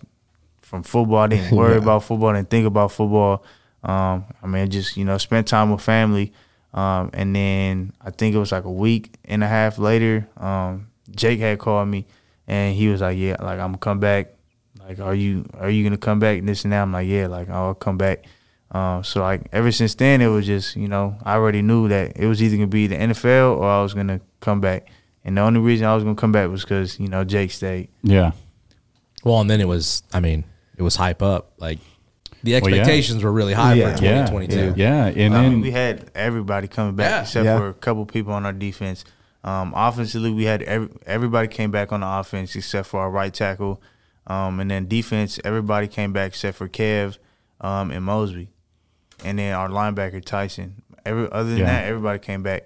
from football. I didn't worry about football. I didn't think about football. Um, I mean, just you know, spent time with family. Um, and then I think it was like a week and a half later, um, Jake had called me, and he was like, "Yeah, like I'm gonna come back. Like, are you are you gonna come back?" And this and that. I'm like, "Yeah, like I'll come back." Um, so like ever since then, it was just you know I already knew that it was either gonna be the NFL or I was gonna come back. And the only reason I was gonna come back was because you know Jake stayed. Yeah, Well, and then it was, I mean, it was hype up. Like the Well, yeah. expectations were really high Yeah. for yeah, 2022. yeah. And I then mean, we had everybody coming back Yeah. except Yeah. for a couple people on our defense. Um, offensively, we had every, everybody came back on the offense except for our right tackle, um, and then defense, everybody came back except for Kev um, and Mosby, and then our linebacker Tyson. Every other than Yeah. that, everybody came back.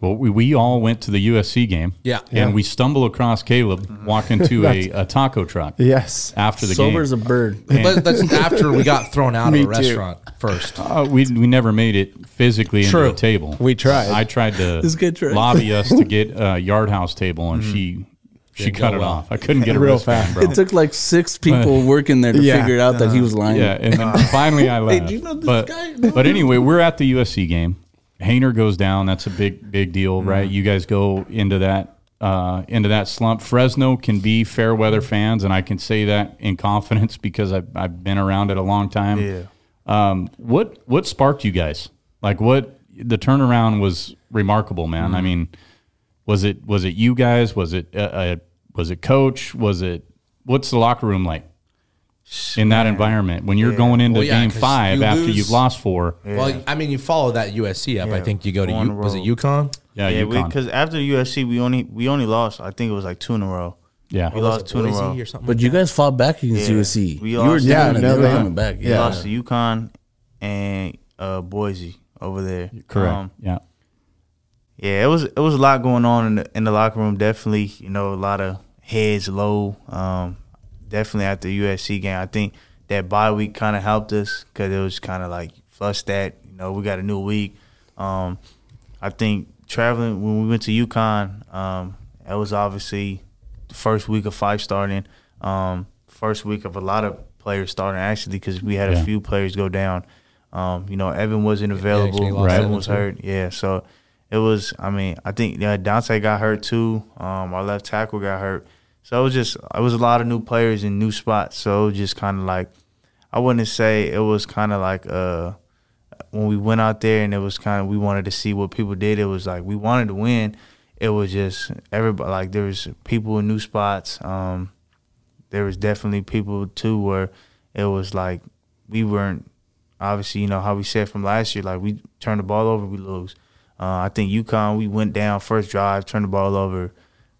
Well, we, we all went to the USC game. Yeah. And Yeah. we stumble across Caleb mm-hmm. walking to a, a taco truck Yes. after the Sober game. as a bird. Uh, but that's after we got thrown out of Me a too. restaurant first. Uh, we, we never made it physically True. into the table. We tried. I tried to This lobby us to get a yard house table, and she mm-hmm. she cut it well. off. I couldn't get a Real fast. bro. It took like six people working there to Yeah. figure out that he was uh, lying. Yeah, and then finally I left. do you know this but, guy? but anyway, we're at the USC game. Haener goes down. That's a big big deal, right? You guys go into that uh, into that slump. Fresno can be fair weather fans, and I can say that in confidence because I've, I've been around it a long time. Yeah. Um, what what sparked you guys? Like what the turnaround was remarkable, man. Mm-hmm. I mean, was it was it you guys? Was it uh, uh, was it coach? Was it what's the locker room like in that environment when you're going into Well, yeah, game 'cause five you after lose- you've lost four? Well, I mean, you follow that USC up. I think you go to on U- was it. UConn? Yeah, yeah, UConn. because after USC, we only we only lost. I think it was like two in a row. yeah, We lost two in a row. or something? But like you that? guys fought back against Yeah. USC. We you were lost. down Yeah, and no, they were they- coming back. We Yeah. lost to UConn and uh, Boise over there. correct. Um, yeah, Yeah, it was it was a lot going on in the in the locker room. Definitely, you know, a lot of heads low. Um, definitely after the USC game, I think that bye week kind of helped us because it was kind of like flush that. You know, we got a new week. Um, I think traveling when we went to UConn, um, that was obviously the first week of five starting. Um, first week of a lot of players starting actually because we had Yeah. a few players go down. Um, you know, Evan wasn't available. actually lost Evan Evan was too. hurt. Yeah, so it was. I mean, I think yeah, Dante got hurt too. Um, our left tackle got hurt. So it was just it was a lot of new players in new spots. So just kind of like I wouldn't say it was kind of like uh when we went out there and it was kind of we wanted to see what people did. It was like we wanted to win. It was just everybody like there was people in new spots. Um, there was definitely people too where it was like we weren't obviously you know how we said from last year like we turn the ball over we lose. Uh, I think UConn we went down first drive, turned the ball over,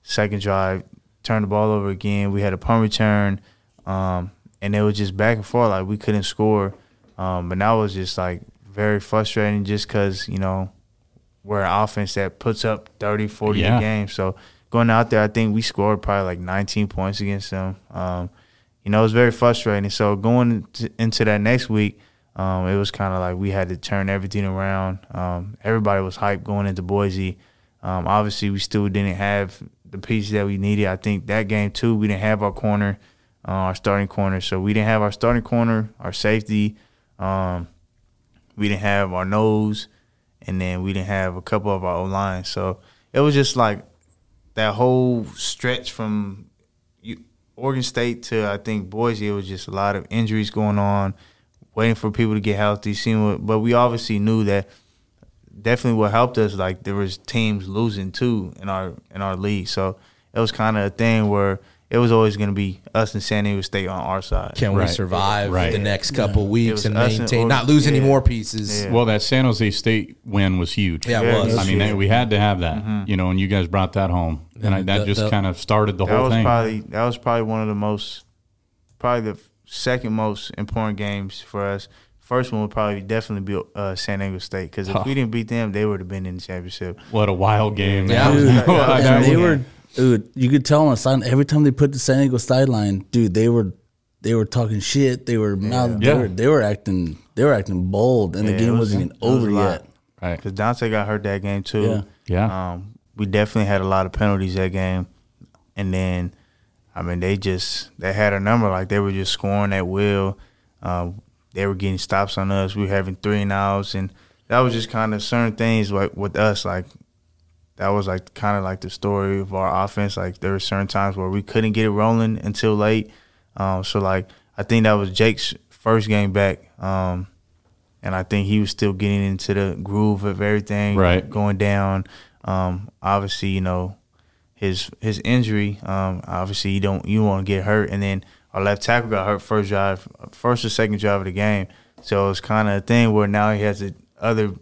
second drive, turned the ball over again. We had a punt return, um, and it was just back and forth like we couldn't score. Um, but that was just like very frustrating just because you know we're an offense that puts up 30, 40 Yeah. a game. So going out there, I think we scored probably like 19 points against them. Um, you know, it was very frustrating. So going into, into that next week, um, it was kind of like we had to turn everything around. Um, everybody was hyped going into Boise. Um, obviously, we still didn't have the pieces that we needed. I think that game too, we didn't have our corner, uh, our starting corner. So we didn't have our starting corner, our safety. Um, we didn't have our nose, and then we didn't have a couple of our O line. So it was just like that whole stretch from Oregon State to I think Boise. It was just a lot of injuries going on, waiting for people to get healthy. Seeing what, but we obviously knew that definitely what helped us like there was teams losing too in our in our league. So it was kind of a thing where it was always going to be us and San Diego State on our side. Can we survive Right. the next couple weeks and us and maintain, not lose any more pieces? Yeah. Well, that San Jose State win was huge. Yeah, it Yeah, was. I mean, Yeah. we had to have that, mm-hmm. you know, and you guys brought that home, and I, that the- just the- kind of started the whole thing. probably that was probably one of the most probably the second most important games for us. First one would probably definitely be uh, San Diego State because if Oh. we didn't beat them, they would have been in the championship. what a wild game! Yeah. Dude, that was- they were, dude. You could tell on the side every time they put the San Diego sideline, dude. They were, they were talking shit. They were mouth. They Yeah. were, they were acting, they were acting bold, and Yeah, the game was- wasn't even it was over yet. right. Because Dante got hurt that game too. Yeah. Yeah. Um, we definitely had a lot of penalties that game, and then, I mean, they just they had a number like they were just scoring at will. Um, they were getting stops on us. We were having three and outs, and that was just kind of certain things like with us like. That was like kind of like the story of our offense. Like there were certain times where we couldn't get it rolling until late. Um, so like I think that was Jake's first game back. Um, and I think he was still getting into the groove of everything, Right. Going down. Um, obviously, you know, his his injury. Um, obviously, you don't you want to get hurt, and then our left tackle got hurt first drive, first or second drive of the game. So it's kind of a thing where now he has the other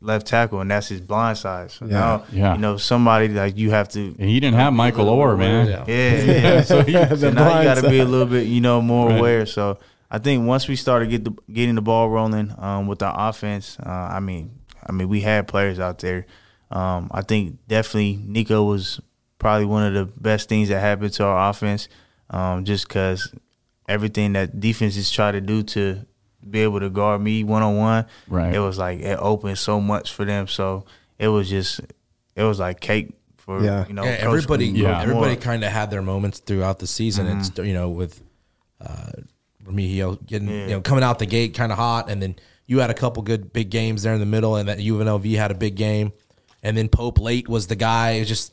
left tackle, and that's his blind side. So now, Yeah. you know, somebody like you have to. And he didn't have Michael Orr, man. Yeah. Yeah, yeah. so, he- so now you blind got to be a little bit, you know, more Right. aware. So I think once we started get the, getting the ball rolling um, with our offense, uh, I mean, I mean, we had players out there. Um, I think definitely Nikko was probably one of the best things that happened to our offense, um, just because everything that defenses try to do to be able to guard me one on one, Right. it was like it opened so much for them. So it was just, it was like cake for Yeah. you know. Yeah, everybody, Yeah. everybody kind of had their moments throughout the season. It's you know with uh, Remigio getting you know coming out the gate kind of hot, and then you had a couple good big games there in the middle, and that UNLV had a big game, and then Pope late was the guy. It was just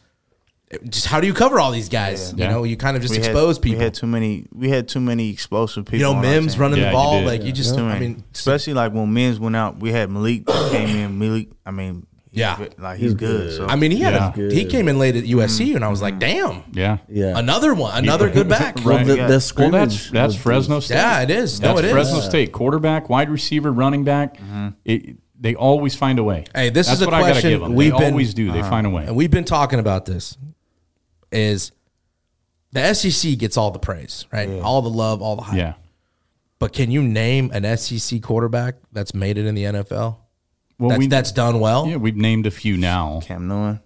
just how do you cover all these guys? Yeah. You know, you kind of just We had- expose people. We had too many. We had too many explosive people. you know, on Mims running Yeah, the ball, did. like you just. Too I mean, especially like when Mims went out, we had Malik came in. Malik, I mean, he's Yeah. ve- like he's, good. So I mean, he had Yeah. a, he came in late at USC, mm-hmm. and I was like, Mm-hmm. damn, Yeah. Yeah. another one, another good back. Right. Well, the, the Well, that's that's Fresno State. Yeah, it is. No, That's it is. Fresno State quarterback, wide receiver, running back. Mm-hmm. It, they always find a way. Hey, this That's is a what I gotta question give them. we've they been- always do. They uh-huh. find a way. and we've been talking about this. Is the SEC gets all the praise, right? All the love, all the hype. yeah. But can you name an SEC quarterback that's made it in the NFL? Well, that's, we that's done well. yeah we've named a few now. Cam Newton,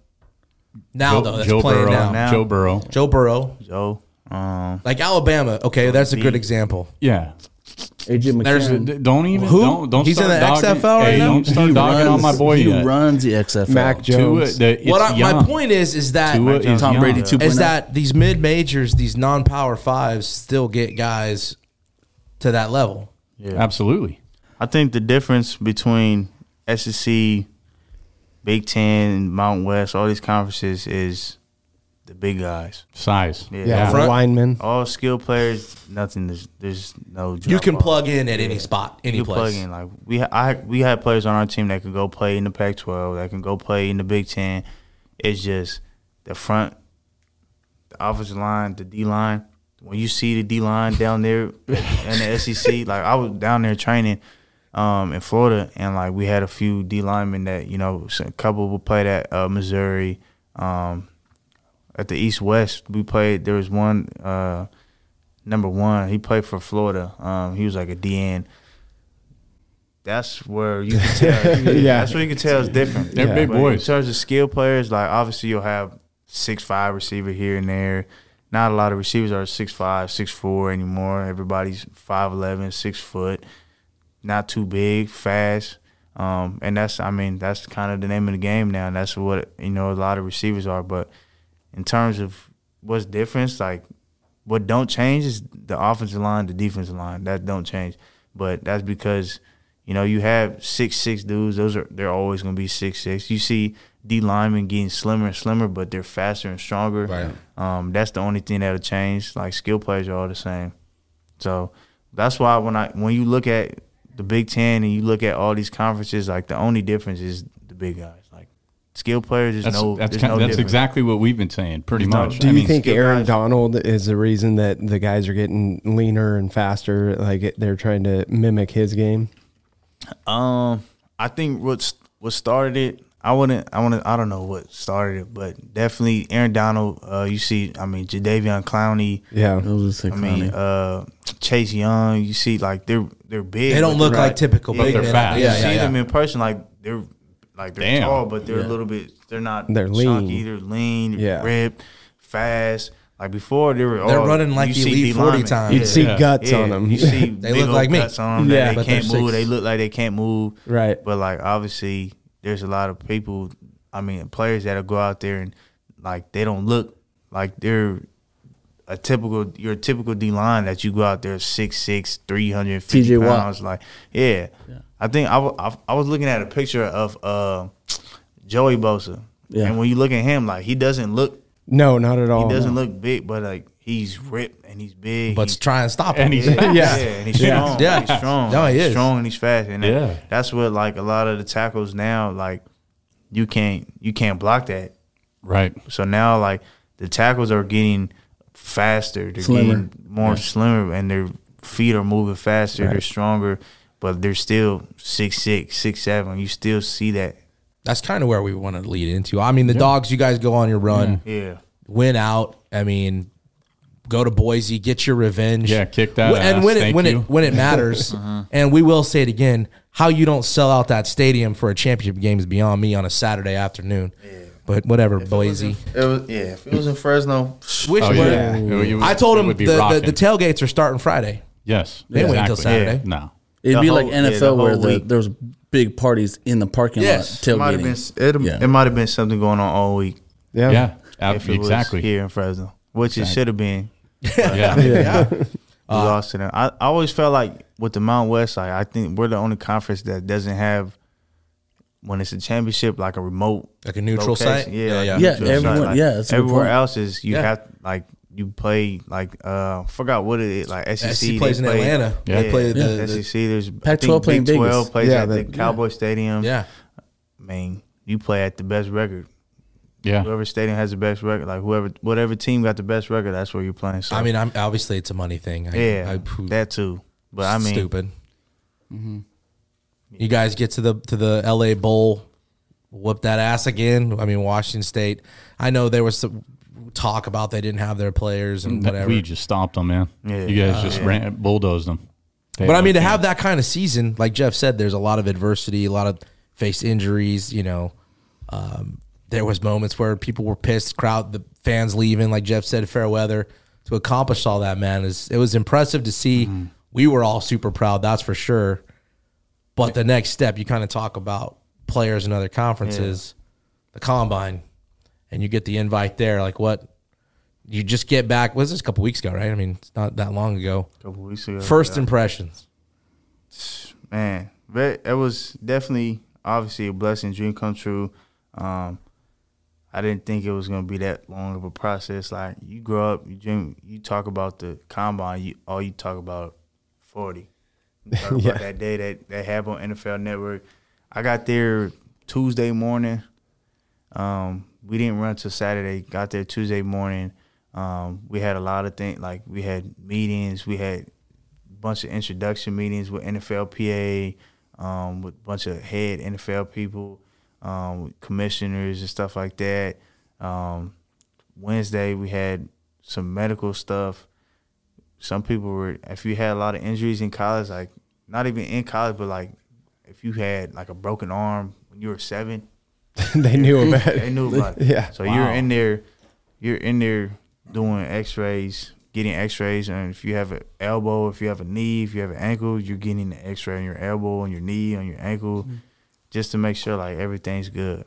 Now Joe, though, that's Joe playing Burrow. now. Now. Joe Burrow. Joe Burrow, Joe. Um, like Alabama. Okay, that's a good example. Yeah. AJ There's McCarron. D- Don't even. Who? Don't, don't He's in the dogging, XFL right hey, now? Don't start He dogging on runs- my boy He yet. runs the XFL. Mac Tua, Jones. the, it's what I, my young. point is, is that Tua is Tom young. Brady 2.0. is that these mid majors, these non power fives, still get guys to that level. Absolutely. I think the difference between SEC, Big Ten, Mountain West, all these conferences is the big guys. Size. Yeah. Yeah, Front- linemen. All skill players, nothing. There's, there's no. You can drop-off. plug in at any spot, any you place. plug in like we ha- I we had players on our team that could go play in the Pac-12, that can go play in the Big Ten. It's just the front, the offensive line, the D line. When you see the D line down there in the SEC, like I was down there training um, in Florida, and like we had a few D linemen that you know a couple would play at uh, Missouri. Um, at the East West, we played. There was one uh, number one. He played for Florida. Um, he was like a DN. That's where you can tell. Yeah. that's where you can tell it's different. They're big But In terms of skill players, like obviously you'll have six five receiver here and there. Not a lot of receivers are six five, six four anymore. Everybody's 5'11", 6 foot. Not too big, fast. Um, and that's I mean that's kind of the name of the game now. And that's what you know a lot of receivers are. But in terms of what's different, like what don't change is the offensive line, the defensive line. That don't change. But that's because, you know, you have six six dudes, those are they're always gonna be six six. You see D linemen getting slimmer and slimmer, but they're faster and stronger. Right. Um, that's the only thing that'll change. Like skill players are all the same. So that's why when I when you look at the Big Ten and you look at all these conferences, like the only difference is the big guys. Like skill players, there's That's, no that's, there's kind no that's difference. exactly what we've been saying, pretty There's no- much. Do I you mean, think Aaron guys- Donald is the reason that the guys are getting leaner and faster? Like they're trying to mimic his game. Um, I think what's what started it. I wouldn't. I want to. I don't know what started it, but definitely Aaron Donald. Uh, you see, I mean, Jadeveon Clowney. Yeah, Those are I mean, uh, Chase Young. You see, like they're they're big. They don't look they're like typical But big they're men. fast. Yeah, you yeah, see yeah. them in person, like they're like they're Damn. tall, but they're Yeah. a little bit. They're not. They're lean. chunky, They're lean. Yeah. ripped, fast. Like before, they were. They're all, running like you see elite D 40 times. you'd Yeah. see guts Yeah, on them. You see, They big look old like me. on them. Yeah. that But they can't move. six. They look like they can't move. right. But like obviously, there's a lot of people. I mean, players that'll go out there and like they don't look like they're a typical. You're a typical D line that you go out there six six, three hundred fifty TJ Watt. pounds. Like yeah. I think I wa- I I was looking at a picture of uh, Joey Bosa. Yeah. And when you look at him, like he doesn't look No, not at all. he doesn't look big, but like he's ripped and he's big. But He- try and stop And him. he's yeah, yeah, Yeah. and he's Yeah. strong. Yeah. he's strong. No, he he's is. strong and he's fast. And that- Yeah. that's what like a lot of the tackles now, like you can't you can't block that. right. So now like the tackles are getting faster. They're Slimmer. getting more slimmer, and their feet are moving faster. They're stronger, but they're still six six, six seven. You still see that. That's kind of where we want to lead into. I mean, the dogs, you guys go on your run, Yeah. win out. I mean, go to Boise, get your revenge. Yeah, kick that Wh- And ass. when it Thank when you. it when it matters, uh-huh. and we will say it again, how you don't sell out that stadium for a championship game is beyond me on a Saturday afternoon. Yeah. But whatever, Boise. It was yeah. If it was in Fresno, Wish Oh, yeah. It would- it would- I told him the, the, the tailgates are starting Friday. Yes. They wait until exactly. Saturday. No. It'd The be whole- like yeah, the NFL where whole the, week. there was big parties in the parking Yes. lot it might have tailgating. been it, Yeah. it might have been something going on all week. Yeah. Yeah. ab- if it was exactly. here in Fresno, which it should have been. Yeah. Yeah. We uh, lost to them. I, I always felt like with the Mount West, like I think we're the only conference that doesn't have when it's a championship, like a remote, Like a neutral location, site? Yeah, Yeah, like yeah. a Yeah, neutral everyone- site. yeah, that's a good everywhere point. else is you Yeah. have like you play like uh forgot what it is like SEC, SEC they plays in play- Atlanta. Yeah. They play the, yeah, the- SEC. There's I Pac-12 think playing Big Vegas. Twelve plays Yeah, at the the- Cowboy Stadium. yeah. I mean, you play at the best record. Yeah. Whoever stadium has the best record, like whoever, whatever team got the best record, that's where you're playing. So I mean, I'm obviously it's a money thing. I, yeah, I, who- that too. But I mean, stupid. You guys get to the to the L.A. Bowl, whoop that ass again. I mean, Washington State. I know there was some talk about they didn't have their players and whatever. We just stopped them, man. Yeah. you guys Uh, just yeah. ran, bulldozed them. They But I mean, to no have that kind of season, like Jeff said, there's a lot of adversity, a lot of faced injuries. You know, um, there was moments where people were pissed, crowd, the fans leaving. Like Jeff said, fair weather. To accomplish all that, man, is it was impressive to see. Mm-hmm. We were all super proud, that's for sure. But the next step, you kind of talk about players in other conferences, the combine, and you get the invite there. Like what? You just get back. Was this a couple weeks ago, right? I mean, it's not that long ago. a couple weeks ago, First yeah. impressions. man, it was definitely obviously a blessing, dream come true. Um, I didn't think it was gonna be that long of a process. Like you grow up, you dream, you talk about the combine, you all you talk about forty. Talk about Yeah. that day that they have on NFL Network. I got there Tuesday morning. Um, we didn't run till Saturday. Got there Tuesday morning. Um, we had a lot of things like we had meetings. We had a bunch of introduction meetings with NFLPA, um, with a bunch of head NFL people, um, commissioners and stuff like that. Um, Wednesday we had some medical stuff. Some people were if you had a lot of injuries in college, like not even in college, but like if you had like a broken arm when you were seven, they knew about it. they knew about it. Yeah. So you're in there, you're in there doing X-rays, getting X-rays, and if you have an elbow, if you have a knee, if you have an ankle, you're getting the X-ray on your elbow, on your knee, on your ankle, Mm-hmm. just to make sure like everything's good.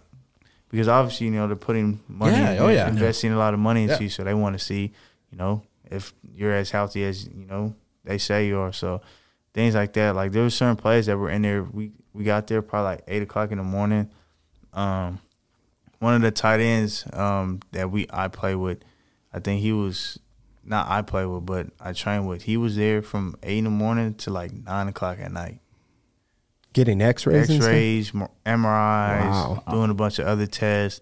Because obviously, you know, they're putting money, Yeah, oh, yeah. investing a lot of money into Yeah. you, so they want to see, you know, if you're as healthy as you know they say you are. So things like that. Like there were certain players that were in there. We we got there probably like eight o'clock in the morning. Um, one of the tight ends um, that we I play with, I think he was not I play with, but I train with. He was there from eight in the morning to like nine o'clock at night. Getting X-rays. X-rays, MRIs, Wow. doing a bunch of other tests.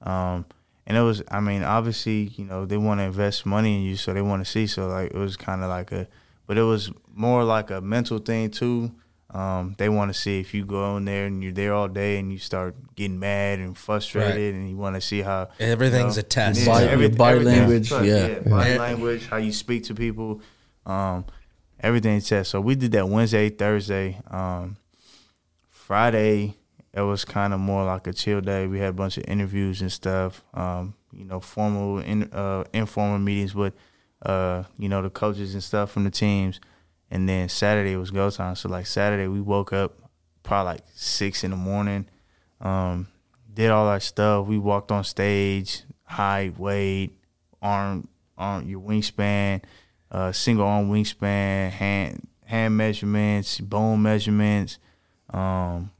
Um, and it was, I mean, obviously, you know, they want to invest money in you, so they want to see. So like, it was kind of like a, but it was more like a mental thing too. Um, they want to see if you go in there and you're there all day and you start getting mad and frustrated, and you want to see how Everything's a test. Body- every- your body language, trust, yeah. body Yeah. language, how you speak to people, um, everything's test. So we did that Wednesday, Thursday, um, Friday. It was kind of more like a chill day. We had a bunch of interviews and stuff. Um, you know, formal, in, uh, informal meetings with, uh, you know, the coaches and stuff from the teams. And then Saturday was go time. So like Saturday, we woke up probably like six in the morning. Um, did all our stuff. We walked on stage, height, weight, arm, arm, your wingspan, uh, single arm wingspan, hand hand measurements, bone measurements. Um,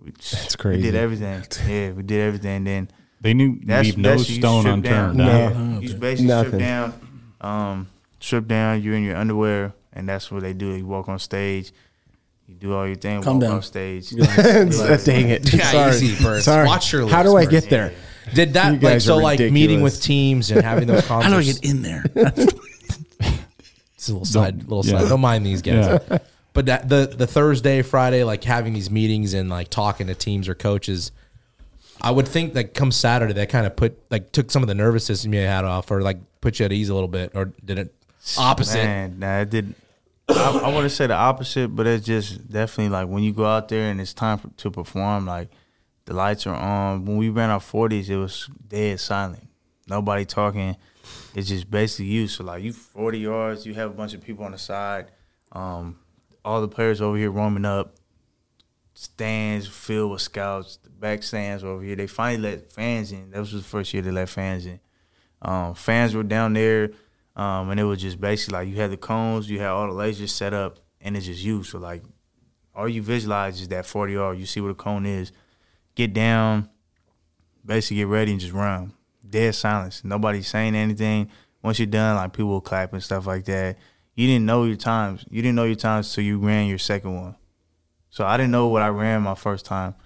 we, That's crazy. We did everything. Yeah, we did everything. Then They knew that's leave no that's stone unturned. No. You basically Nothing. strip down, um, strip down. You're in your underwear, and that's what they do. You walk on stage, you do all your thing. Calm walk down. off stage. Dang it. Yeah, Sorry. easy, Burns. Sorry. Watch your How do I Burns. get there? Did You that like guys so are like meeting ridiculous. with teams and having those conversations? How do I conversations? get in there? It's a little side, little yeah. side. Don't mind these guys. Yeah. But that, the the Thursday, Friday, like having these meetings and like talking to teams or coaches, I would think that come Saturday, that kind of put like took some of the nervous system you had off, or like put you at ease a little bit, or did it opposite? Man, nah, it did. I, I want to say the opposite, but it's just definitely like when you go out there and it's time for, to perform, like the lights are on. When we ran our forties, it was dead silent. Nobody talking. It's just basically you. So like you forty yards, you have a bunch of people on the side. Um, all the players over here warming up. Stands filled with scouts. The back stands over here. They finally let fans in. That was the first year they let fans in. Um, fans were down there, um, and it was just basically like you had the cones, you had all the lasers set up, and it's just you. So like, all you visualize is that forty yard. You see where the cone is, get down, basically get ready and just run. Dead silence. Nobody's saying anything. Once you're done, like people will clap and stuff like that. You didn't know your times. You didn't know your times till you ran your second one. So I didn't know what I ran my first time.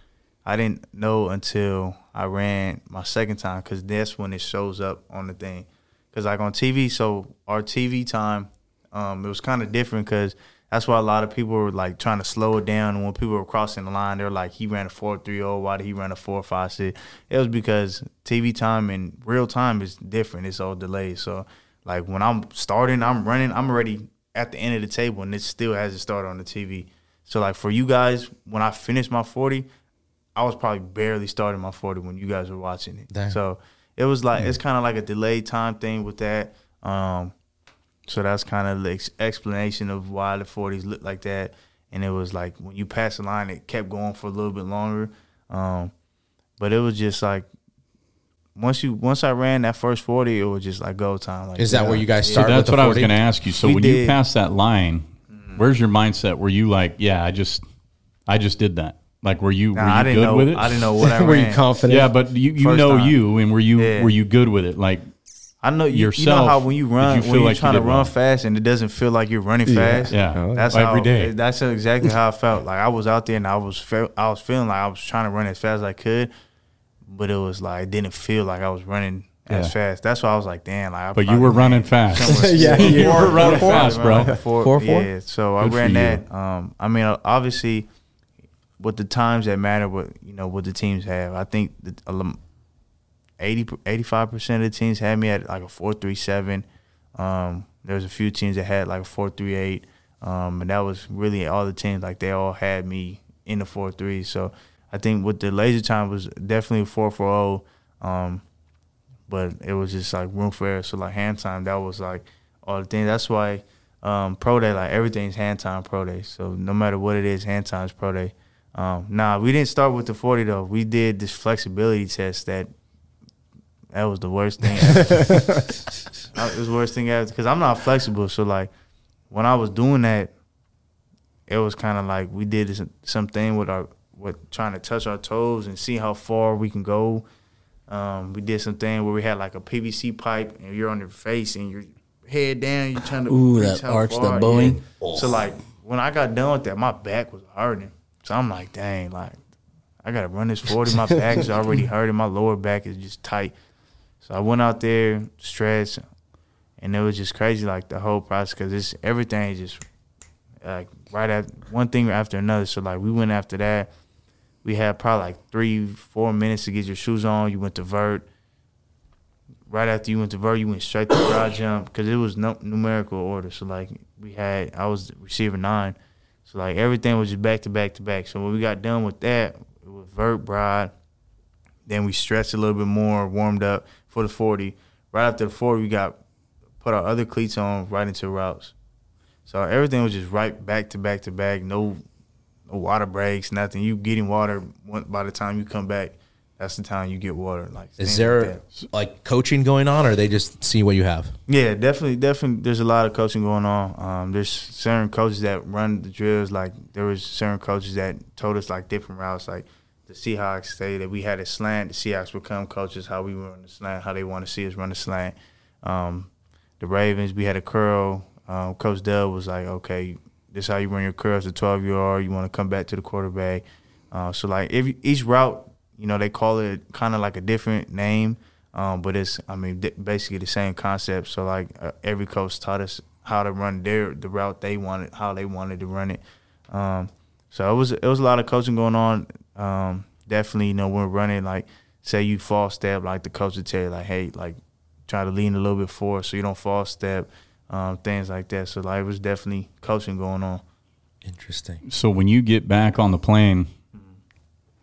I didn't know until I ran my second time because that's when it shows up on the thing. Because like on TV, so our TV time, um, it was kind of different because that's why a lot of people were like trying to slow it down. And when people were crossing the line, they're like, he ran a four three zero. Why did he run a 4 5 6? It was because TV time and real time is different. It's all delayed. So like when I'm starting, I'm running, I'm already at the end of the table, and it still hasn't started on the TV. So like for you guys, when I finished my forty, I was probably barely starting my forty when you guys were watching it. Damn. So it was like it's kind of like a delayed time thing with that. Um, so that's kind of the ex- explanation of why the forties looked like that. And it was like when you pass the line, it kept going for a little bit longer. Um, but it was just like once you once I ran that first forty, it was just like go time. Like Is that where you guys So start? that's with the what I was going to ask you. So We when you did. pass that line, where's your mindset? Were you like, yeah, I just, I just did that? Like, were you, Nah, were you I didn't good know. with it? I didn't know what I Were ran. you confident? Yeah, but you, you First know time. you, and were you Yeah. were you good with it? Like, I know you, you know yourself, how when you did run, you feel when you're like you trying to did run well? fast and it doesn't feel like you're running fast. yeah, Oh. That's every how, day. That's exactly how I felt. Like I was out there and I was fe- I was feeling like I was trying to run as fast as I could, but it was like it didn't feel like I was running as fast. That's why I was like, damn. Like, I But you probably were ran running fast. somewhere- Yeah, you were running four, fast, bro. around Four, Four, four? Yeah, so I Good for ran you. that. Um, I mean, obviously, with the times that matter, what you know, what the teams have. I think a 85 percent of the teams had me at like a four three seven. Um, there was a few teams that had like a four three eight, um, and that was really all the teams. Like they all had me in the four three. So I think with the laser time was definitely four four zero. Um, but it was just like room for error. So like hand time, that was like all the things. That's why um, pro day, like everything's hand time pro day. So no matter what it is, hand time is pro day. Um, nah, we didn't start with the forty though. We did this flexibility test that that was the worst thing. ever. That was the worst thing ever because I'm not flexible. So like when I was doing that, it was kind of like we did this, something with our with trying to touch our toes and see how far we can go. Um, we did something where we had like a PVC pipe and you're on your face and your head down. You're trying to Ooh, reach that how arch, that far. bowing. Yeah. So like when I got done with that, my back was hurting. So I'm like, dang, like I gotta run this forty. My back is already hurting. My lower back is just tight. So I went out there, stretched, and it was just crazy, like the whole process, because it's everything just like right at one thing after another. So like we went after that. We had probably like three, four minutes to get your shoes on. You went to vert. Right after you went to vert, you went straight to broad jump because it was no numerical order. So like we had, I was receiver nine. So like everything was just back to back to back. So when we got done with that, it was vert broad. Then we stretched a little bit more, warmed up for the forty. Right after the forty, we got put our other cleats on right into routes. So everything was just right back to back to back. No, no water breaks, nothing. You getting water by the time you come back. That's the time you get water. Like Is things like there like coaching going on, or they just see what you have? Yeah, definitely, definitely. There's a lot of coaching going on. Um, there's certain coaches that run the drills. Like there was certain coaches that told us like different routes. Like the Seahawks say that we had a slant. The Seahawks become coaches how we run the slant, how they want to see us run the slant. Um, the Ravens, we had a curl. Um, Coach Dell was like, okay, this is how you run your curls The 12 yard. You want to come back to the quarterback. Uh, so like every each route, you know, they call it kind of like a different name, um, but it's I mean di- basically the same concept. So like uh, every coach taught us how to run their the route they wanted, how they wanted to run it. Um, so it was it was a lot of coaching going on. Um, definitely, you know, when we're running, like say you fall step, like the coach would tell you, like, hey, like try to lean a little bit forward so you don't fall step, um, things like that. So like it was definitely coaching going on. Interesting. So when you get back on the plane,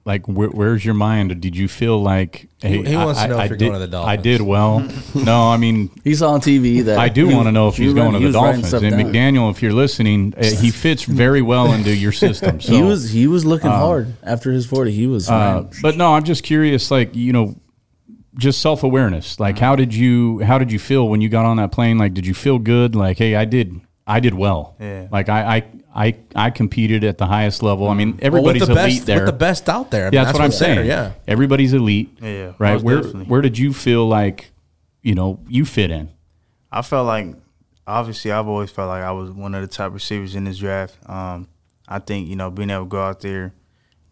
like where, where's your mind? Did you feel like hey, he wants to know if you're did, going to the Dolphins? I did well. no, I mean he's on TV that I do want to know if he's was going writing- to the Dolphins. And down. McDaniel, if you're listening, uh, he fits very well into your system. So, he was he was looking hard after his forty. He was uh, but no, I'm just curious. Like you know, just self awareness. Like Mm-hmm. how did you how did you feel when you got on that plane? Like did you feel good? Like hey, I did I did well. Yeah. Like I, I, I, I competed at the highest level. I mean, Well, everybody's the elite best, there. with the best out there. I mean, yeah, that's, what I'm what's there, saying. Yeah. everybody's elite. Yeah, right. Where definitely. where did you feel like, you know, you fit in? I felt like obviously I've always felt like I was one of the top receivers in this draft. Um, I think you know being able to go out there,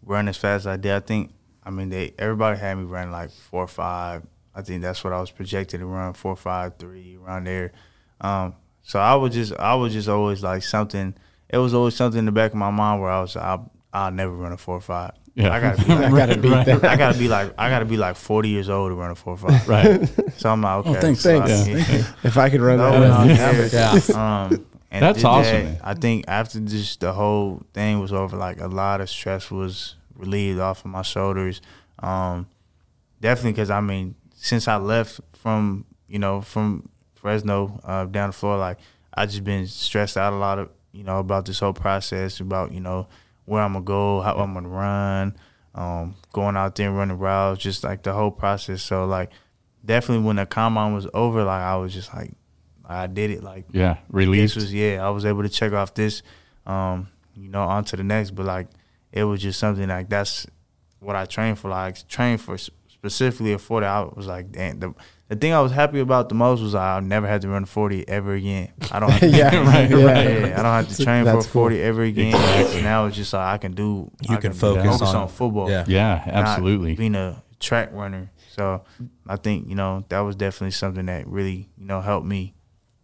run as fast as I did. I think I mean they everybody had me run like four or five. I think that's what I was projected to run four, five, three around there. Um, so I was just I was just always like something. It was always something in the back of my mind where I was I'll, I'll never run a four or five. Yeah. I gotta be like, I gotta beat Right. I gotta be like I gotta be like forty years old to run a four or five. Right. So I'm like, okay. thanks. so I- Thanks. yeah. If I could run No, that, no, I'd- yeah. Yeah. Um, and That's awesome, that. I think after just the whole thing was over, like a lot of stress was relieved off of my shoulders. Um, definitely because I mean, since I left from you know from Fresno uh, down the floor, like I just been stressed out a lot of you know about this whole process, about you know where I'm gonna go, how I'm gonna run, um, going out there and running routes, just like the whole process. So like definitely when the combine was over, like I was just like I did it, like Yeah. this Relieved. was yeah, I was able to check off this, um, you know, on to the next. But like, it was just something like that's what I trained for. Like, trained for specifically a forty. I was like, damn. The, the thing I was happy about the most was I never had to run forty ever again. I don't. Have to, Yeah, Right, yeah. yeah, I don't have to train for a That's cool. forty ever again. Exactly. Now it's just like I can do. You I can focus focus on- on, football. Yeah. Yeah. Absolutely. being a track runner. So I think you know that was definitely something that really you know helped me.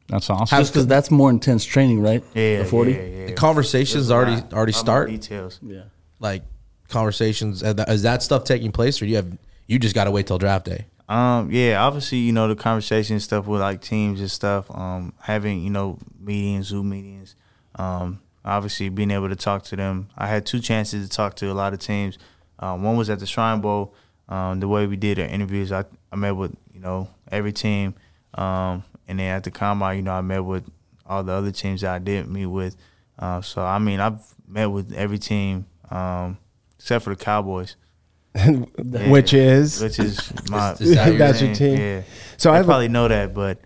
That's awesome. Just because that's more intense training, right? Yeah, The 40? yeah, yeah. The conversations There's a already lot- already start. Details. Yeah. Like conversations. uh, Is that stuff taking place, or do you have you just got to wait till draft day? Um, yeah, obviously, you know, the conversation and stuff with like teams and stuff, um, having, you know, meetings, Zoom meetings, um, obviously being able to talk to them. I had two chances to talk to a lot of teams. Um, one was at the Shrine Bowl. Um, the way we did our interviews, I, I met with, you know, every team. Um, and then at the combine, you know, I met with all the other teams that I didn't meet with. Uh, so, I mean, I've met with every team um, except for the Cowboys. Yeah. which is which is my Is that your That's your team? Yeah. So So I I have a- probably know that, but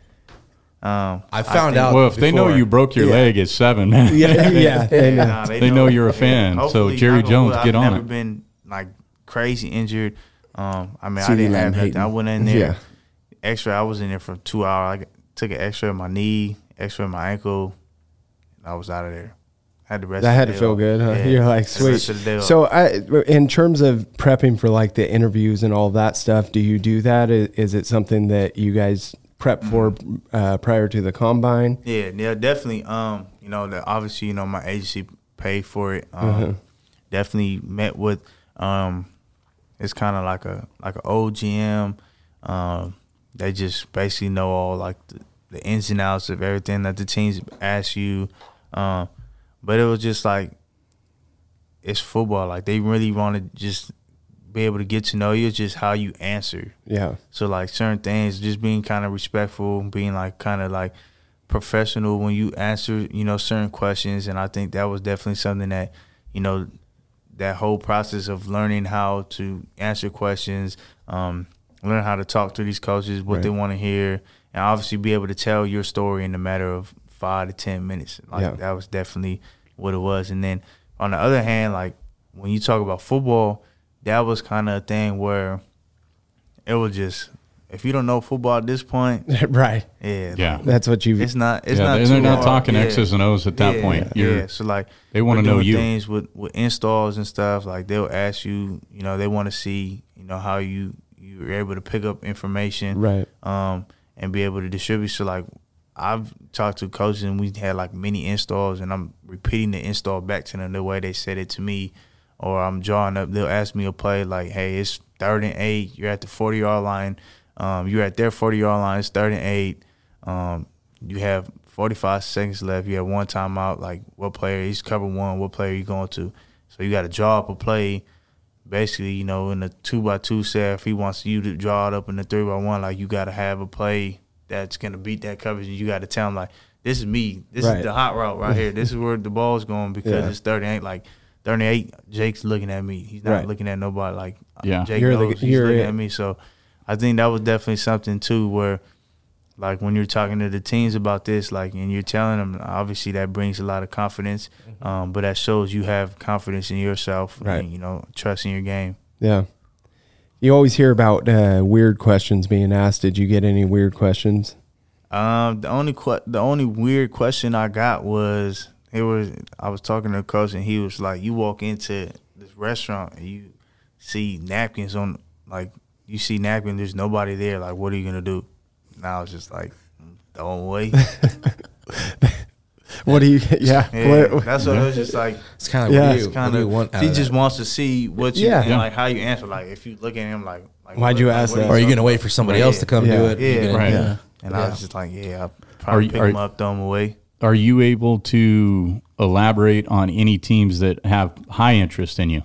um, I found think- out- well, if they know you broke your Yeah. leg at seven, man. yeah, yeah, they know. Nah, They know you're a yeah. fan, so Jerry knock on Jones, wood, get I've on never it. been like crazy injured. Um, I mean, I didn't have nothing. I went in there, Yeah. X-ray. I was in there for two hours. I took an X-ray of my knee, X-ray of my ankle. and I was out of there. Had the. That had to feel good, huh? Yeah, You're like, sweet. So, I, in terms of prepping for like the interviews and all that stuff, do you do that? Is it something that you guys prep for Mm-hmm. uh, prior to the combine? Yeah, yeah, definitely. Um, you know, the, obviously, you know, my agency paid for it. Um, Uh-huh. definitely met with. Um, it's kind of like a like an old GM. Um, they just basically know all like the, the ins and outs of everything that the teams ask you. Um, but it was just like it's football. Like they really want to just be able to get to know you. It's just how you answer. Yeah. So like certain things, just being kind of respectful, being like kind of like professional when you answer, you know, certain questions. And I think that was definitely something that, you know, that whole process of learning how to answer questions, um, learn how to talk to these coaches, what they want to hear, and obviously be able to tell your story in a matter of five to ten minutes. Like Yeah. that was definitely what it was. And then on the other hand, like when you talk about football, that was kind of a thing where it was just if you don't know football at this point, right. yeah, Yeah. like, That's what you. it's not. It's yeah, not. they're, too they're not hard. talking Yeah. X's and O's at that yeah, point. You're, yeah, so like they wanna know you. Things with with installs and stuff. Like they'll ask you. You know, they want to see. You know how you you're able to pick up information. Right. Um, and be able to distribute. So like. I've talked to coaches and we had like many installs and I'm repeating the install back to them the way they said it to me. Or I'm drawing up they'll ask me a play like, Hey, it's third and eight, you're at the forty yard line, um, you're at their forty yard line, it's third and eight, um, you have forty five seconds left, you have one timeout, like what player he's cover one, what player you going to. So you gotta draw up a play basically, you know, in the two by two set, if he wants you to draw it up in the three by one, like you got to have a play that's gonna beat that coverage, and you got to tell him like, this is me, this Right. is the hot route right here, this is where the ball's going because Yeah. it's thirty eight. Like thirty eight, Jake's looking at me. He's not Right. looking at nobody. Like Yeah. Jake You're the- knows he's looking it. at me. So I think that was definitely something too where like when you're talking to the teams about this, like, and you're telling them, obviously that brings a lot of confidence, um, but that shows you have confidence in yourself, Right. And, you know, trust in your game. Yeah. You always hear about uh, weird questions being asked. Did you get any weird questions? Um, the only que- the only weird question I got was it was I was talking to a coach and he was like, "You walk into this restaurant and you see napkins on like you see napkins, there's nobody there. Like, what are you gonna do?" And I was just like, "Don't wait." What do you? Yeah. Yeah, What- that's what it was just like. It's kind of Yeah, what it's you, what Kind you of, want. out he of just that? wants to see what you Yeah. and Yeah. like how you answer. Like, if you look at him, like, like Why'd you like, ask that? Or are you going to wait for somebody Right. else to come Yeah. do it? Yeah, gonna- Right. Yeah. And I Yeah. was just like, yeah, I'll Are you- pick are- him up, throw him away. Are you able to elaborate on any teams that have high interest in you?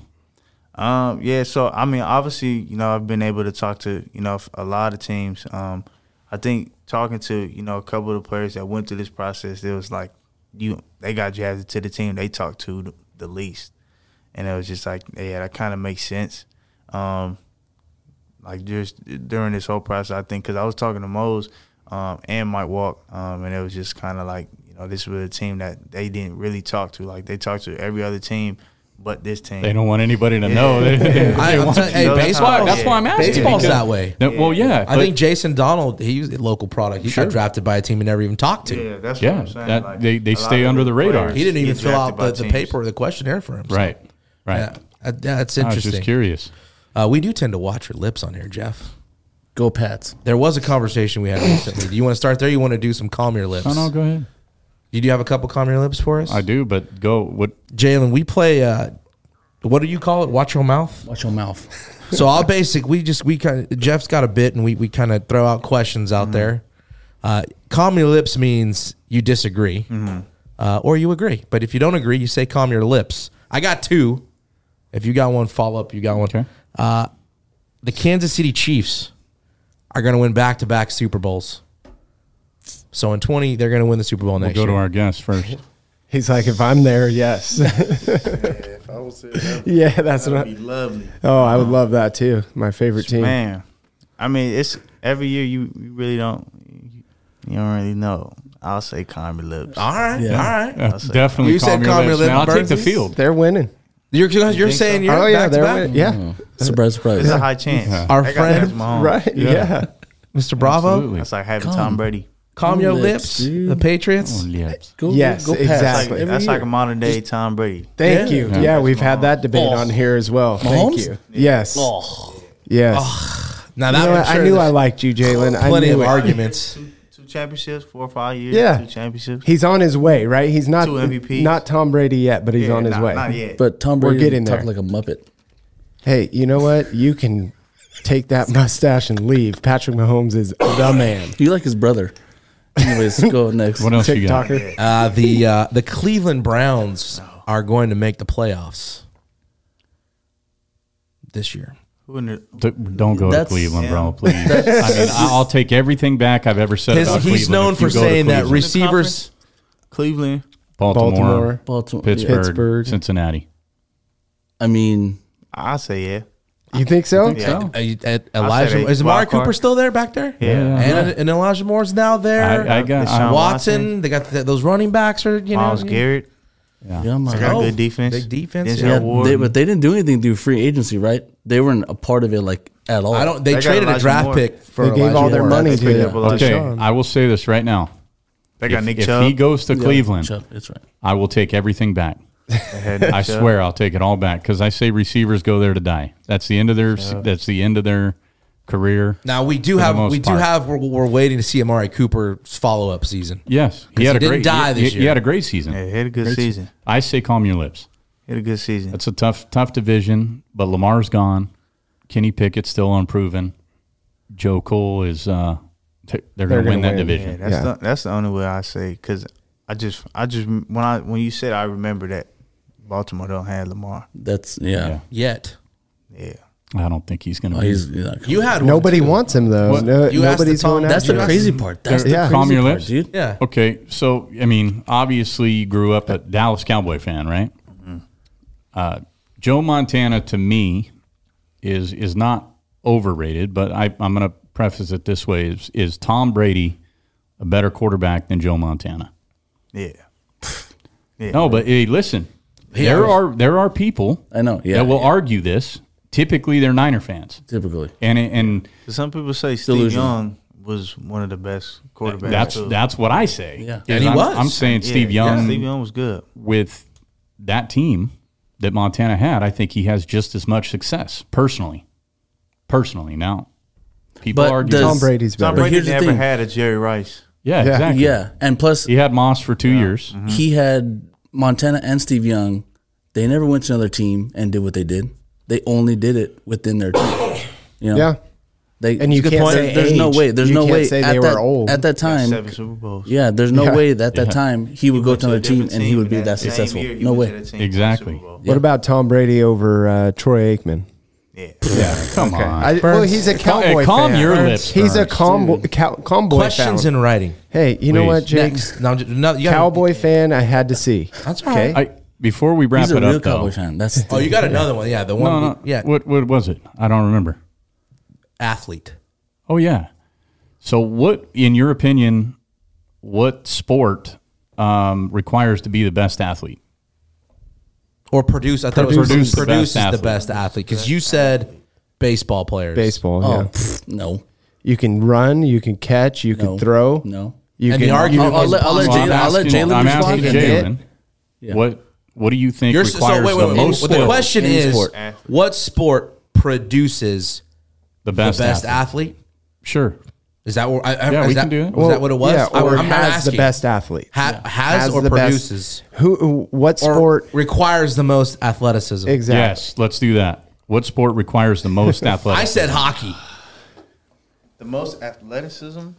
Um, yeah, so I mean, obviously, you know, I've been able to talk to you know a lot of teams. Um, I think talking to you know a couple of the players that went through this process, it was like you they got drafted to the team they talked to the, the least, and it was just like yeah, that kind of makes sense. Um, like just during this whole process, I think because I was talking to Mose um, and Mike Walk, um, and it was just kind of like you know this was a team that they didn't really talk to. Like they talked to every other team, but this team. They don't want anybody to Yeah. know. They, they I, I'm want- telling- hey, Those baseball. times, that's why I'm asking. Baseball's because- that way. No, well, yeah. I think Jason Donald, he's a local product. He Sure. got drafted by a team he never even talked to. Yeah, that's Yeah, what I'm saying. that- like, they- they stay under the radar. He didn't even fill out the, the paper or the questionnaire for him. so- right, right. Yeah, that's I was interesting. just curious. Uh, we do tend to watch your lips on here, Jeff. Go Pats. There was a conversation we had recently. Do you want to start there? You want to do some calm your lips? No, no, go ahead. Did you do have a couple calm your lips for us? I do, but go. What? Jalen, we play. Uh, what do you call it? Watch your mouth. Watch your mouth. So I'll basic. We just we kind of Jeff's got a bit, and we we kind of throw out questions out there. Uh, calm your lips means you disagree, uh, or you agree. But if you don't agree, you say calm your lips. I got two. If you got one, follow up. You got one. Okay. Uh, the Kansas City Chiefs are going to win back to back Super Bowls. So in twenty, they're going to win the Super Bowl We'll go year. to our guest first. He's like, if I'm there, yes. If I was there, yeah, that's would what. be I, lovely. oh, I would love that too. My favorite team. Man, I mean, it's every year you, you really don't you don't really know. I'll say calm your lips. all right, Yeah. all right. Yeah, definitely You calm said your calm your lips. lip, man. I'll take the field. They're winning. You're you're think saying so? you're oh yeah, back to they're back? winning. Yeah, Surprise, surprise. It's a high chance. Our friend- has Mahomes. right. Yeah. Mr. Bravo. Absolutely. That's like having Calm. Tom Brady. Calm your lips, lips, the Patriots. Oh, lips. Go, Yes, go, go exactly. That's, like, that's year. like a modern day Tom Brady. Thank Yeah. you. Yeah. Yeah, we've had that debate Oh. on here as well. Thank Mahomes? you. Yes. Oh, Yes. Now You that know I'm? I knew I liked you, Jalen. I plenty knew of it. arguments. Two, two championships, four or five years. Yeah. two championships. He's on his way, right? He's not Two MVPs. not Tom Brady yet, but he's Yeah, on his not, way. Not yet. but Tom Brady, We're getting talking there. like a muppet. Hey, you know what? You can take that mustache and leave. Patrick Mahomes is the man. You like his brother. Anyways, go next. What else you got? TikToker. Uh, the uh, the Cleveland Browns are going to make the playoffs this year. Who in the, D- Don't go to That's- Cleveland, bro. Please. I mean, I- I'll take everything back I've ever said His, about he's Cleveland. known if you for go to saying that Cleveland. receivers. Cleveland. Baltimore, Baltimore. Baltimore. Pittsburgh, Pittsburgh. Cincinnati. I mean, I say yeah. You think so? think so? Uh, uh, Elijah they- is Amari wild card. Cooper still there back there? Yeah. and, and Elijah Moore's now there. I, I got. Watson, Watson. they got the, those running backs are you know Myles Garrett. yeah. yeah, man. They got Oh, good defense. big defense, yeah. Yeah, they, but they didn't do anything through free agency, right? They weren't a part of it like at all. I don't. They, They traded a draft Moore. pick for They gave Elijah all their Moore. money They to up Okay, I will say this right now. they got If, Nick if Chubb. he goes to Yeah, Cleveland, Chubb, That's right. I will take everything back. They I Chubb. swear I'll take it all back because I say receivers go there to die. That's the end of their. That's the end of their career. Now we do have we do part. have we're, we're waiting to see Amari Cooper's follow up season. Yes, he he had a didn't great. die he, this he- he had a great season. Yeah, he had a good Great se- season. I say calm your lips. He had a good season. It's a tough, tough division, but Lamar's gone. Kenny Pickett's still unproven. Joe Cole is. Uh, they're They're going to win gonna that win, Yeah, division. that's Yeah. the that's the only way I say because I just I just when I when you said I remember that Baltimore don't have Lamar. That's yeah. Yeah. Yet Yeah, I don't think he's going to. Oh, be. he's, he's not you had one, Nobody too. wants him though. What? No, You asked nobody's the Tom- going That's after the him. crazy part. That's the Yeah. crazy Calm your part, lips. dude. Yeah. Okay, so I mean, obviously, you grew up a Dallas Cowboy fan, right? Uh, Joe Montana, to me, is is not overrated, but I, I'm going to preface it this way: is is Tom Brady a better quarterback than Joe Montana. Yeah. Yeah. No, but hey, listen, He there always- are there are people I know. Yeah. that will yeah, argue this. Typically, they're Niner fans, typically. and and Some people say Steve Delusional. Young was one of the best quarterbacks. that's too. that's what I say. Yeah. And he I'm, was. I'm saying Yeah, Steve yeah, Young Steve Young was good. with that team that Montana had. I think he has just as much success personally. Personally, now people But argue. does- Tom Brady's Tom better. But Brady here's never thing. had a Jerry Rice. yeah, Yeah. exactly. Yeah, and plus He had Moss for two years. Mm-hmm. he had Montana and Steve Young. They never went to another team and did what they did. They only did it within their team. You know, Yeah. They, And you Good can't point. say there's no way. There's You no can't way say at they were that, old. at that time. Seven Super Bowls. Yeah, there's no Yeah. way that that Yeah. time he would go to another a team and he would be and that successful. year No way. to the team, Exactly. Super Bowl. What about Tom Brady over uh, Troy Aikman? Yeah. Yeah, come on. I, well, he's a cowboy calm fan. your Burns. lips, He's a Burns, calm, bo- cow, calm boy Questions fan. in writing. hey, you know what, Jake? Next. No, just- no, you gotta- Cowboy fan, I had to see. That's all okay. right. I, before we wrap He's a it real up, though, Cowboy fan. That's Oh, you got another one. Yeah, the one. no, no, Yeah, What what was it? I don't remember. athlete. Oh yeah. So what, in your opinion, what sport um, requires to be the best athlete? Or produce. I thought it was Produce produce, the best produces the athlete. best athlete because you said baseball players. Baseball. Oh yeah. pff, no, You can run. You can catch. You can throw. no. You And can the argument I'll- I'll is let- I'll let possible. I'm I'll let asking- Jalen I'm respond. asking Yeah. Jalen. What what do you think You're, so requires wait, wait, the wait. most Well, the skill? question Any is, sport. what sport produces the the best, best athlete? athlete? Sure. Is that what? I, I, Yeah, is we that, can do it. Was that what it was? Yeah, I- or I'm not has asking. the best athlete. Ha- has, or the best- produces Who? What or sport? requires the most athleticism. exactly. Yes, let's do that. What sport requires the most athleticism? I said hockey. The most athleticism.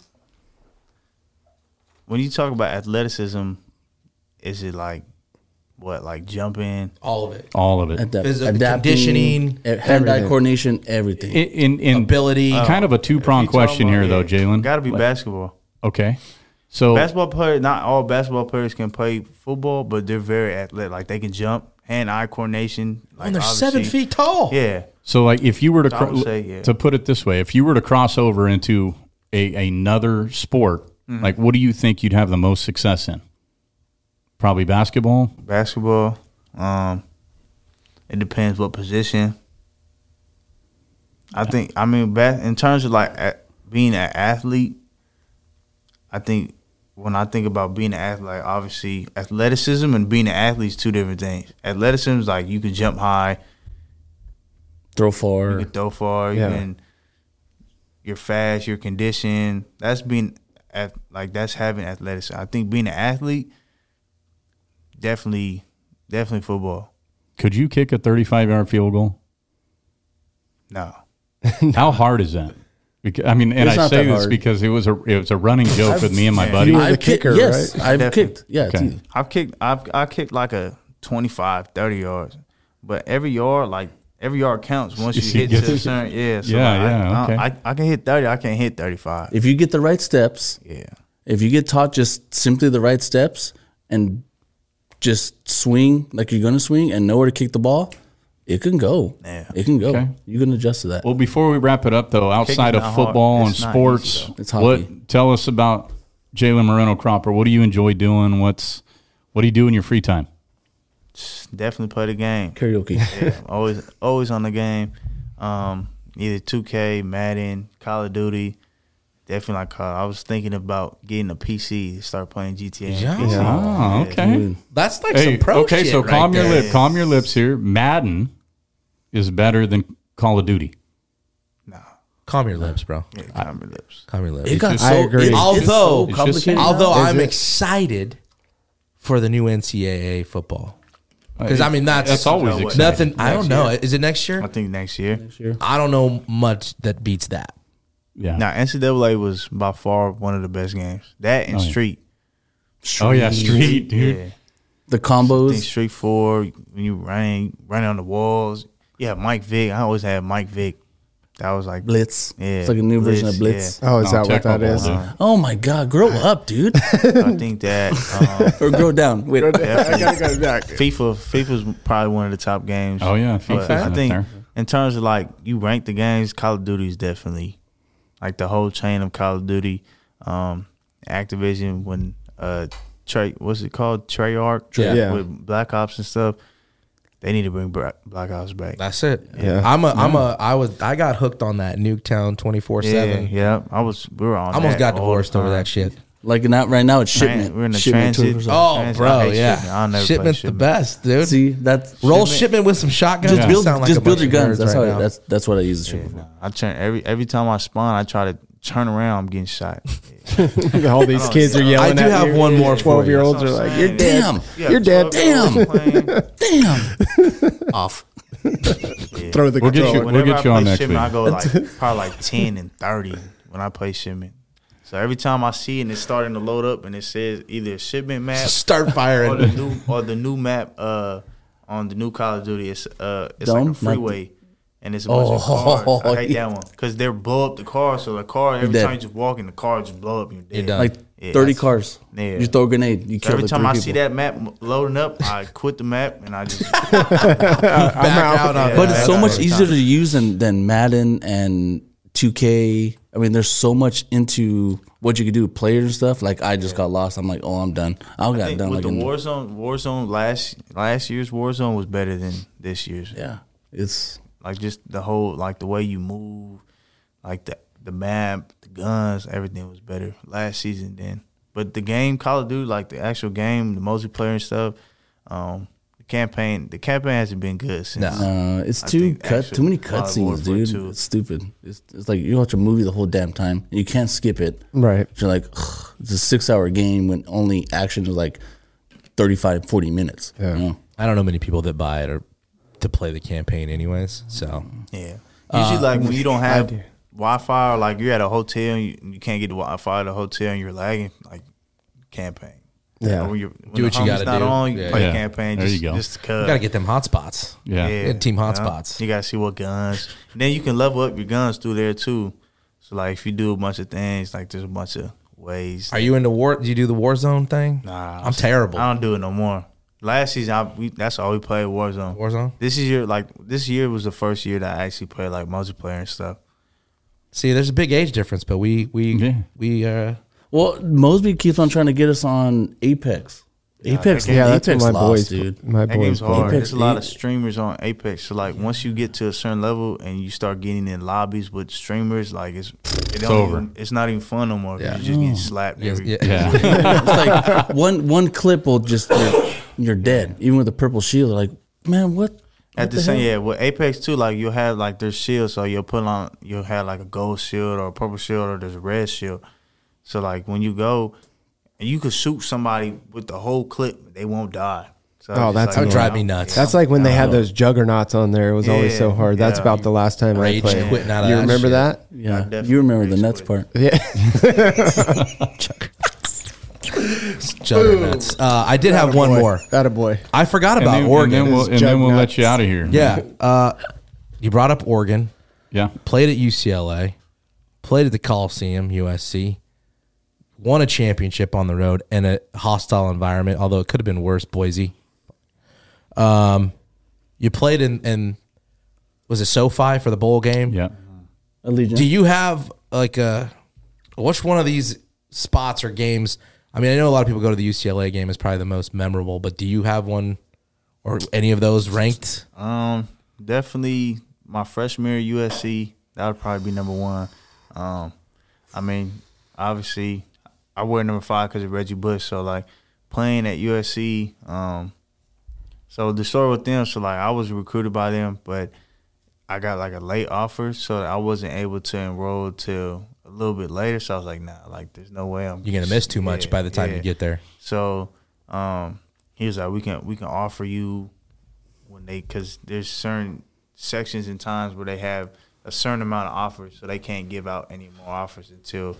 When you talk about athleticism, is it like what, like jumping? All of it. all of it. Adapt- Physical adapting, conditioning, hand-eye everything. coordination, everything. In, in, in Ability. kind of a two prong question here, though, Jalen. Got to be basketball. Okay, so Basketball players, not all basketball players can play football, but they're very athletic. Like they can jump, hand-eye coordination. Like and they're seven obviously- feet tall. Yeah, so like if you were to I cro- say, yeah. to put it this way, if you were to cross over into a another sport, Mm-hmm. like what do you think you'd have the most success in? Probably basketball. basketball. Um, it depends what position. I think. I mean, ba- in terms of like a- being an athlete, I think when I think about being an athlete, like, obviously athleticism and being an athlete is two different things. Athleticism is like you can jump high, Throw far, you can throw far, you can. You're fast. You're conditioned. That's being at like that's having athleticism. I think being an athlete, definitely, definitely football. Could you kick a 35 yard field goal? No. How hard is that? Because, I mean, and It's I say this hard. because it was a it was a running joke with me and my buddy. You were the I've kicked. kicker, Yes, right? I've Definitely. kicked. Yeah, Okay. easy. I've kicked I've I kicked like a 25, 30 yards. But every yard, like every yard counts once you See, hit yes. to a certain yeah. So Yeah, like, yeah, I, okay. I, I can hit 30, I can hit 35. If you get the right steps, Yeah. if you get taught just simply the right steps and just swing like you're gonna swing and know where to kick the ball, it can go. Yeah. It can go. Okay. You can adjust to that. Well, before we wrap it up, though, outside of not hard. football and It's sports, easy, though. It's hockey. what tell us about Jalen Moreno Cropper? What do you enjoy doing? What's what do you do in your free time? Definitely play the game. Karaoke. Yeah, always always on the game. Um, either 2K, Madden, Call of Duty. Definitely like Call. I was thinking about getting a PC start playing GTA. on Yeah. PC. Oh, ah, okay. That's like Hey, some pro okay, shit so right calm your there. lip, calm your lips here. Madden is better than Call of Duty. Nah, Calm your lips, bro. yeah, calm your lips. Calm your lips. It got so I agree. It's, Although- it's so complicated. Although. Is I'm it- excited for the new NCAA football. Uh, because, I mean, that's, That's always what- exciting. nothing. I don't know. year. Is it next year? I think next year. next year. I don't know much that beats that. Yeah. Now NCAA was by far one of the best games. That and Oh, yeah. Street. oh yeah, street dude. Yeah. the combos. Street Four when you running running on the walls. Yeah, Mike Vick. I always had Mike Vick. That was like Blitz. Yeah, It's like a new version of Blitz, Blitz. Oh, is No, that what that is? Tecmo is? Oh my God, grow up, dude. I think that um, or grow down. Wait. definitely FIFA FIFA's probably one of the top games. Oh yeah, But I think there. in terms of like you rank the games, Call of Duty is definitely like the whole chain of Call of Duty. Um, Activision when uh Trey what's it called Treyarch Yeah. Yeah. with Black Ops and stuff. They need to bring Black Ops back. That's it. Yeah. I'm a I'm a I was I got hooked on that Nuketown 24 yeah, seven. yeah. I was we were on. I almost that got divorced over that shit. Like not right now, it's Tran- shipment. we're in the shipment transit. 24/7. Oh, Shipment. I bro, hate yeah. shipment. I'll never play Shipment's the shipment. best, dude. See, that's Roll Shipment- shipment with some shotguns. just build sound like just a build bunch your of guns. That's right how now. that's that's what I use the Yeah, shipment for. I turn every every time I spawn, I try to turn around. I'm getting shot. All these kids are yelling. I do at have you. one more for Twelve year olds are like, "You're dead. Damn. Yeah, You're dead." 12 year playing. Damn. Off. Yeah. Throw the We'll get you- controller. we'll get you on play next shipment, week. I go like probably like ten and thirty when I play shipment. So every time I see it and it's starting to load up and it says either shipment map Start or the firing. new or the new map uh on the new Call of Duty, it's uh it's Dome? like a Not- freeway. And it's a bunch of Oh, cars. I hate yeah. that one because they blow up the car. So the car, every dead. time you just walk in, the car just blow up. You're dead. You're done. Like Yeah, thirty cars. Yeah. You throw a grenade. You So kill every time I people. see that map loading up, I quit the map and I just Back out on Yeah, But it's so much easier time. to use than, than Madden and 2K. I mean, there's so much into what you can do with players and stuff. Like I just got lost. I'm like, oh, I'm done. I got done with like the Warzone. Warzone last last year's Warzone was better than this year's. yeah. It's Like just the whole like the way you move, like the the map, the guns, everything was better last season than. But the game Call of Duty, like the actual game, the multiplayer and stuff, um, campaign, the campaign hasn't been good since. No. uh, it's I too think cut. Too many Modern cutscenes, dude. 2. It's stupid. It's, it's like you watch a movie the whole damn time. And you can't skip it. Right. You're like, it's a six hour game when only action is like 35, 40 minutes. Yeah. You know? I don't know many people that buy it or to play the campaign, anyways. So Yeah. Usually, like when you don't have do. Wi-Fi, or like you're at a hotel and you, you can't get the Wi-Fi at the hotel and you're lagging, like campaign. Yeah. When you're, when Do what you gotta not do. on, you Yeah. play Yeah. campaign. There Just, you go. Just to you cut. got to get them hotspots. Yeah. Yeah, team you know? hotspots. You gotta see what guns. And then you can level up your guns through there too. So like if you do a bunch of things, like there's a bunch of ways. Are you into war? Do you do the Warzone thing? Nah, I'm terrible. I don't do it no more. Last season, I, we, that's all we played Warzone. Warzone. This year, like this year was the first year that I actually played like multiplayer and stuff. See, there's a big age difference, but we we Yeah. we uh Well, Mosby keeps on trying to get us on Apex. Apex, that game- Yeah, that's Apex what my lost, boys. dude. My That boys. game's hard. Apex There's a lot of streamers on Apex. So like once you get to a certain level and you start getting in lobbies with streamers, like it's it don't over. Even, it's not even fun no more. Yeah. You're just getting mm. slapped. yes, every, yeah. Yeah. it's like one one clip will just you're, you're dead. Even with the purple shield, like man, what? At what the the same, hell? yeah, with Apex too, like you'll have like there's shield, so you'll put on you'll have like a gold shield or a purple shield or there's a red shield. So like when you go, and you could shoot somebody with the whole clip, they won't die. So Oh, that's That would drive me nuts. That's like when they had those juggernauts on there. It was always so Yeah, hard. That's yeah. about the last time I played. quitting out you remember shit. that? Yeah, you remember the nuts quit. part. Yeah. juggernauts. Uh, I did have one more. That a boy. I forgot and about then, and Oregon. then we'll, and then we'll let you out of here. yeah. Uh, you brought up Oregon. Yeah. Played at UCLA. Played at the Coliseum, USC. Won a championship on the road in a hostile environment, although it could have been worse. Boise. Um, you played in, in was it SoFi for the bowl game? Yeah. Allegiant. Do you have like a which one of these spots or games? I mean, I know a lot of people go to the UCLA game is probably the most memorable, but do you have one or any of those ranked? Um, definitely my freshman year at USC. That would probably be number one. Um, I mean, obviously, I wear number five because of Reggie Bush. So like playing at USC. Um, so the story with them. So like I was recruited by them, but I got like a late offer, so I wasn't able to enroll till a little bit later. So I was like, nah, like there's no way I'm. You're gonna miss too much Yeah, by the time yeah. you get there. So um, he was like, we can we can offer you when they because there's certain sections and times where they have a certain amount of offers, so they can't give out any more offers until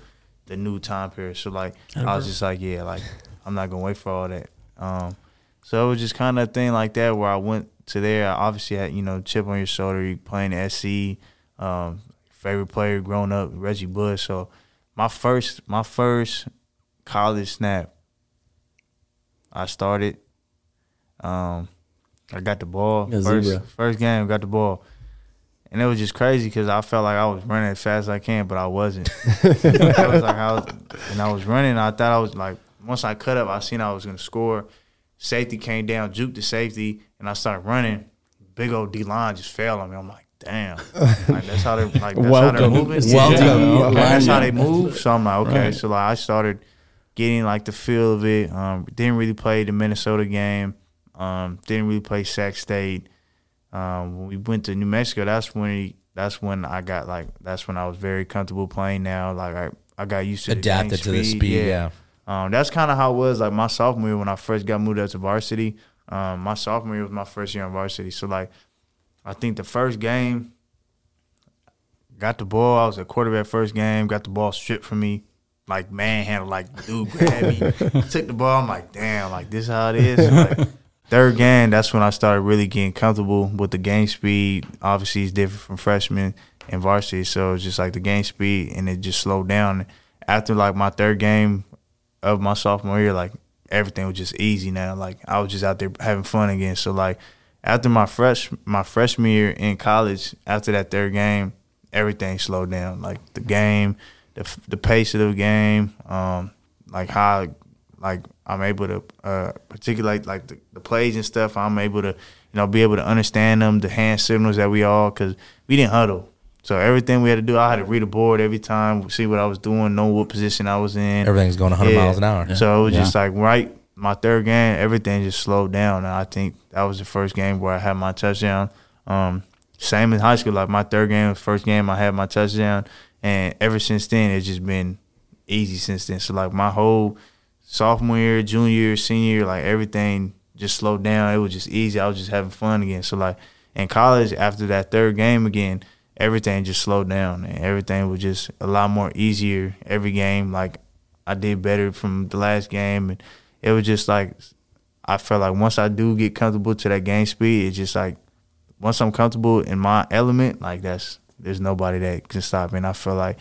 the new time period. So like I was just like, yeah, like I'm not gonna wait for all that. Um, so it was just kind of a thing like that where I went to there. I obviously had you know chip on your shoulder, you playing SC. Um, favorite player growing up, Reggie Bush. So my first my first college snap I started. Um, I got the ball Yeah, first first game. Got the ball, and it was just crazy because I felt like I was running as fast as I can, but I wasn't. I was like, I was, and I was running. I thought I was like, once I cut up, I seen I was gonna score. Safety came down, juked the safety, and I started running. Big old D line just fell on me. I'm like, damn. Like that's how they like that's how they're moving. Welcome. Yeah. Line that's how they move. So I'm like, okay. Right. So like I started getting like the feel of it. Um, didn't really play the Minnesota game. Um, didn't really play Sac State. Um, when we went to New Mexico, that's when he, that's when I got like that's when I was very comfortable playing. Now, like I, I got used to the Adapted to the speed, yeah. Um, that's kind of how it was like my sophomore year when I first got moved up to varsity. Um, my sophomore year was my first year on varsity, so like I think the first game got the ball. I was a quarterback first game. Got the ball stripped from me, like manhandle, like dude grabbed me, took the ball. I'm like, damn, like this how it is. Like, third game, that's when I started really getting comfortable with the game speed. Obviously, it's different from freshman and varsity, so it's just like the game speed, and it just slowed down. After like my third game of my sophomore year, like everything was just easy now. Like I was just out there having fun again. So like after my fresh my freshman year in college, after that third game, everything slowed down. Like the game, the the pace of the game, um, like how like I'm able to uh, particulate like the, the plays and stuff. I'm able to you know be able to understand them, the hand signals that we all because we didn't huddle. So everything we had to do, I had to read a board every time, see what I was doing, know what position I was in. Everything's going 100 Yeah. miles an hour. So it was Yeah. just like right my third game, everything just slowed down, and I think that was the first game where I had my touchdown. Um, same in high school, like my third game, first game I had my touchdown, and ever since then it's just been easy since then. So like my whole sophomore year, junior year, senior year, like everything just slowed down. It was just easy. I was just having fun again. So like in college, after that third game again, everything just slowed down and everything was just a lot more easier every game. Like I did better from the last game, and it was just like I felt like once I do get comfortable to that game speed, it's just like once I'm comfortable in my element, like that's there's nobody that can stop me. And I feel like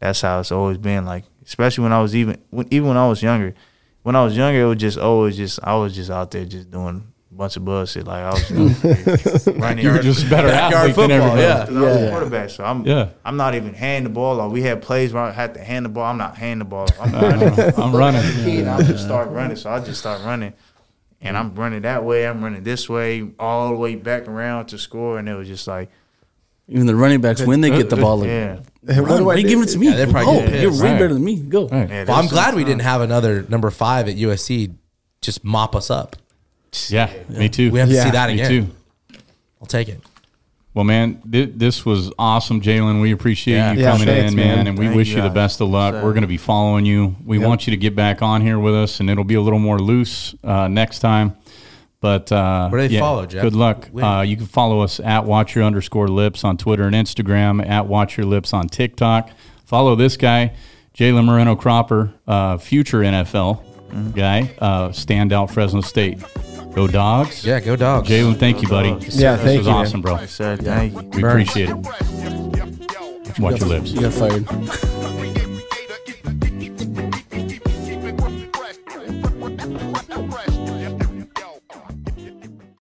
that's how it's always been. Like especially when I was even when, even when I was younger. When I was younger, it was just always just I was just out there just doing a bunch of bullshit. Like I was out there running. You were just better Backyard athlete than football, everybody. yeah. Cause I was a quarterback, so I'm Yeah. I'm not even handing the ball. Or we had plays where I had to hand the ball. I'm not handing the ball. I'm running. I'm running. kid, I just start running. So I just start running, and I'm running that way. I'm running this way, all the way back around to score, and it was just like, Even the running backs when they get the ball, like, yeah, What run, do I they do? give it to me. Yeah, they're probably oh, getting you're pissed. way Right. better than me. Go. Right. yeah Well, I'm there's glad we didn't have another number five at USC just mop us up. Yeah, me too. We have to Yeah. see that me again. too. I'll take it. Well, man, th- this was awesome, Jalen. We appreciate Yeah. you Yeah, coming thanks, in, man, man. and we Thank wish you, you the guys. best of luck. Sir. We're going to be following you. We want you to get back on here with us, and it'll be a little more loose uh, next time. But uh, Where do they yeah, follow, Jeff? Good luck. Uh, you can follow us at Watch Your underscore Lips on Twitter and Instagram, at Watch Your Lips on TikTok. Follow this guy, Jalen Moreno Cropper, uh, future NFL Mm-hmm. guy, uh, standout Fresno State. Go Dogs. Yeah, go dogs. Jalen, thank you, buddy. Yeah, this thank was you, man. awesome, bro. Sir, thank you. We Burns. appreciate it. Watch your lips. You got fired.